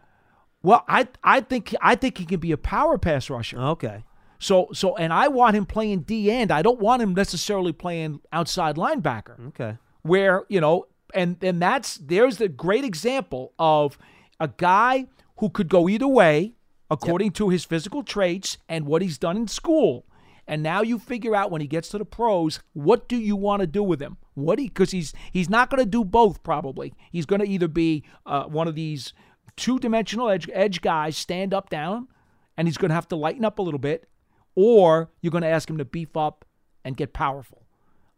well, I I think I think he can be a power pass rusher. Okay. So so and I want him playing D end. I don't want him necessarily playing outside linebacker. Okay. where you know and and that's there's the great example of a guy who could go either way according to his physical traits and what he's done in school. And now you figure out when he gets to the pros what do you want to do with him? What he because he's he's not going to do both probably. He's going to either be uh, one of these two-dimensional edge edge guys stand up down and he's going to have to lighten up a little bit or you're going to ask him to beef up and get powerful.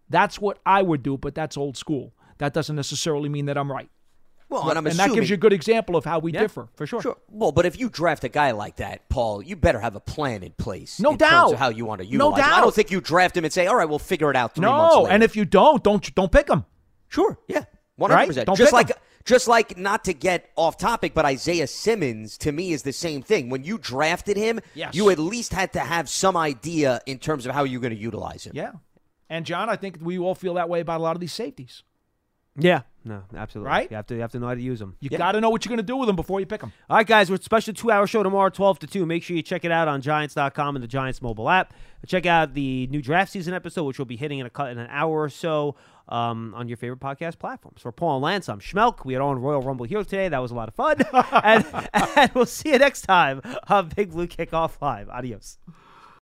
That's what I would do, but that's old school. That doesn't necessarily mean that I'm right. Well, and I'm that gives you a good example of how we Yeah, differ. for sure. Sure. Well, but if you draft a guy like that, Paul, you better have a plan in place. No in doubt. how you want to No utilize. him. I doubt. I don't think you draft him and say, "All right, we'll figure it out." Three months No, and if you don't, don't don't pick him. Sure, yeah, one hundred percent. Just like, him. just like, not to get off topic, but Isaiah Simmons to me is the same thing. When you drafted him, Yes. you at least had to have some idea in terms of how you're going to utilize him. Yeah. And John, I think we all feel that way about a lot of these safeties. Yeah. No, absolutely. Right? You have to you have to know how to use them. You got to know what you're going to do with them before you pick them. All right, guys, we're special two hour show tomorrow, 12 to 2. Make sure you check it out on Giants.com and the Giants mobile app. Check out the new draft season episode, which will be hitting in, a, cut in an hour or so um, on your favorite podcast platforms. For Paul and Lance, I'm Schmeelk. We had on Royal Rumble here today. That was a lot of fun. <laughs> and, and we'll see you next time on Big Blue Kickoff Live. Adios.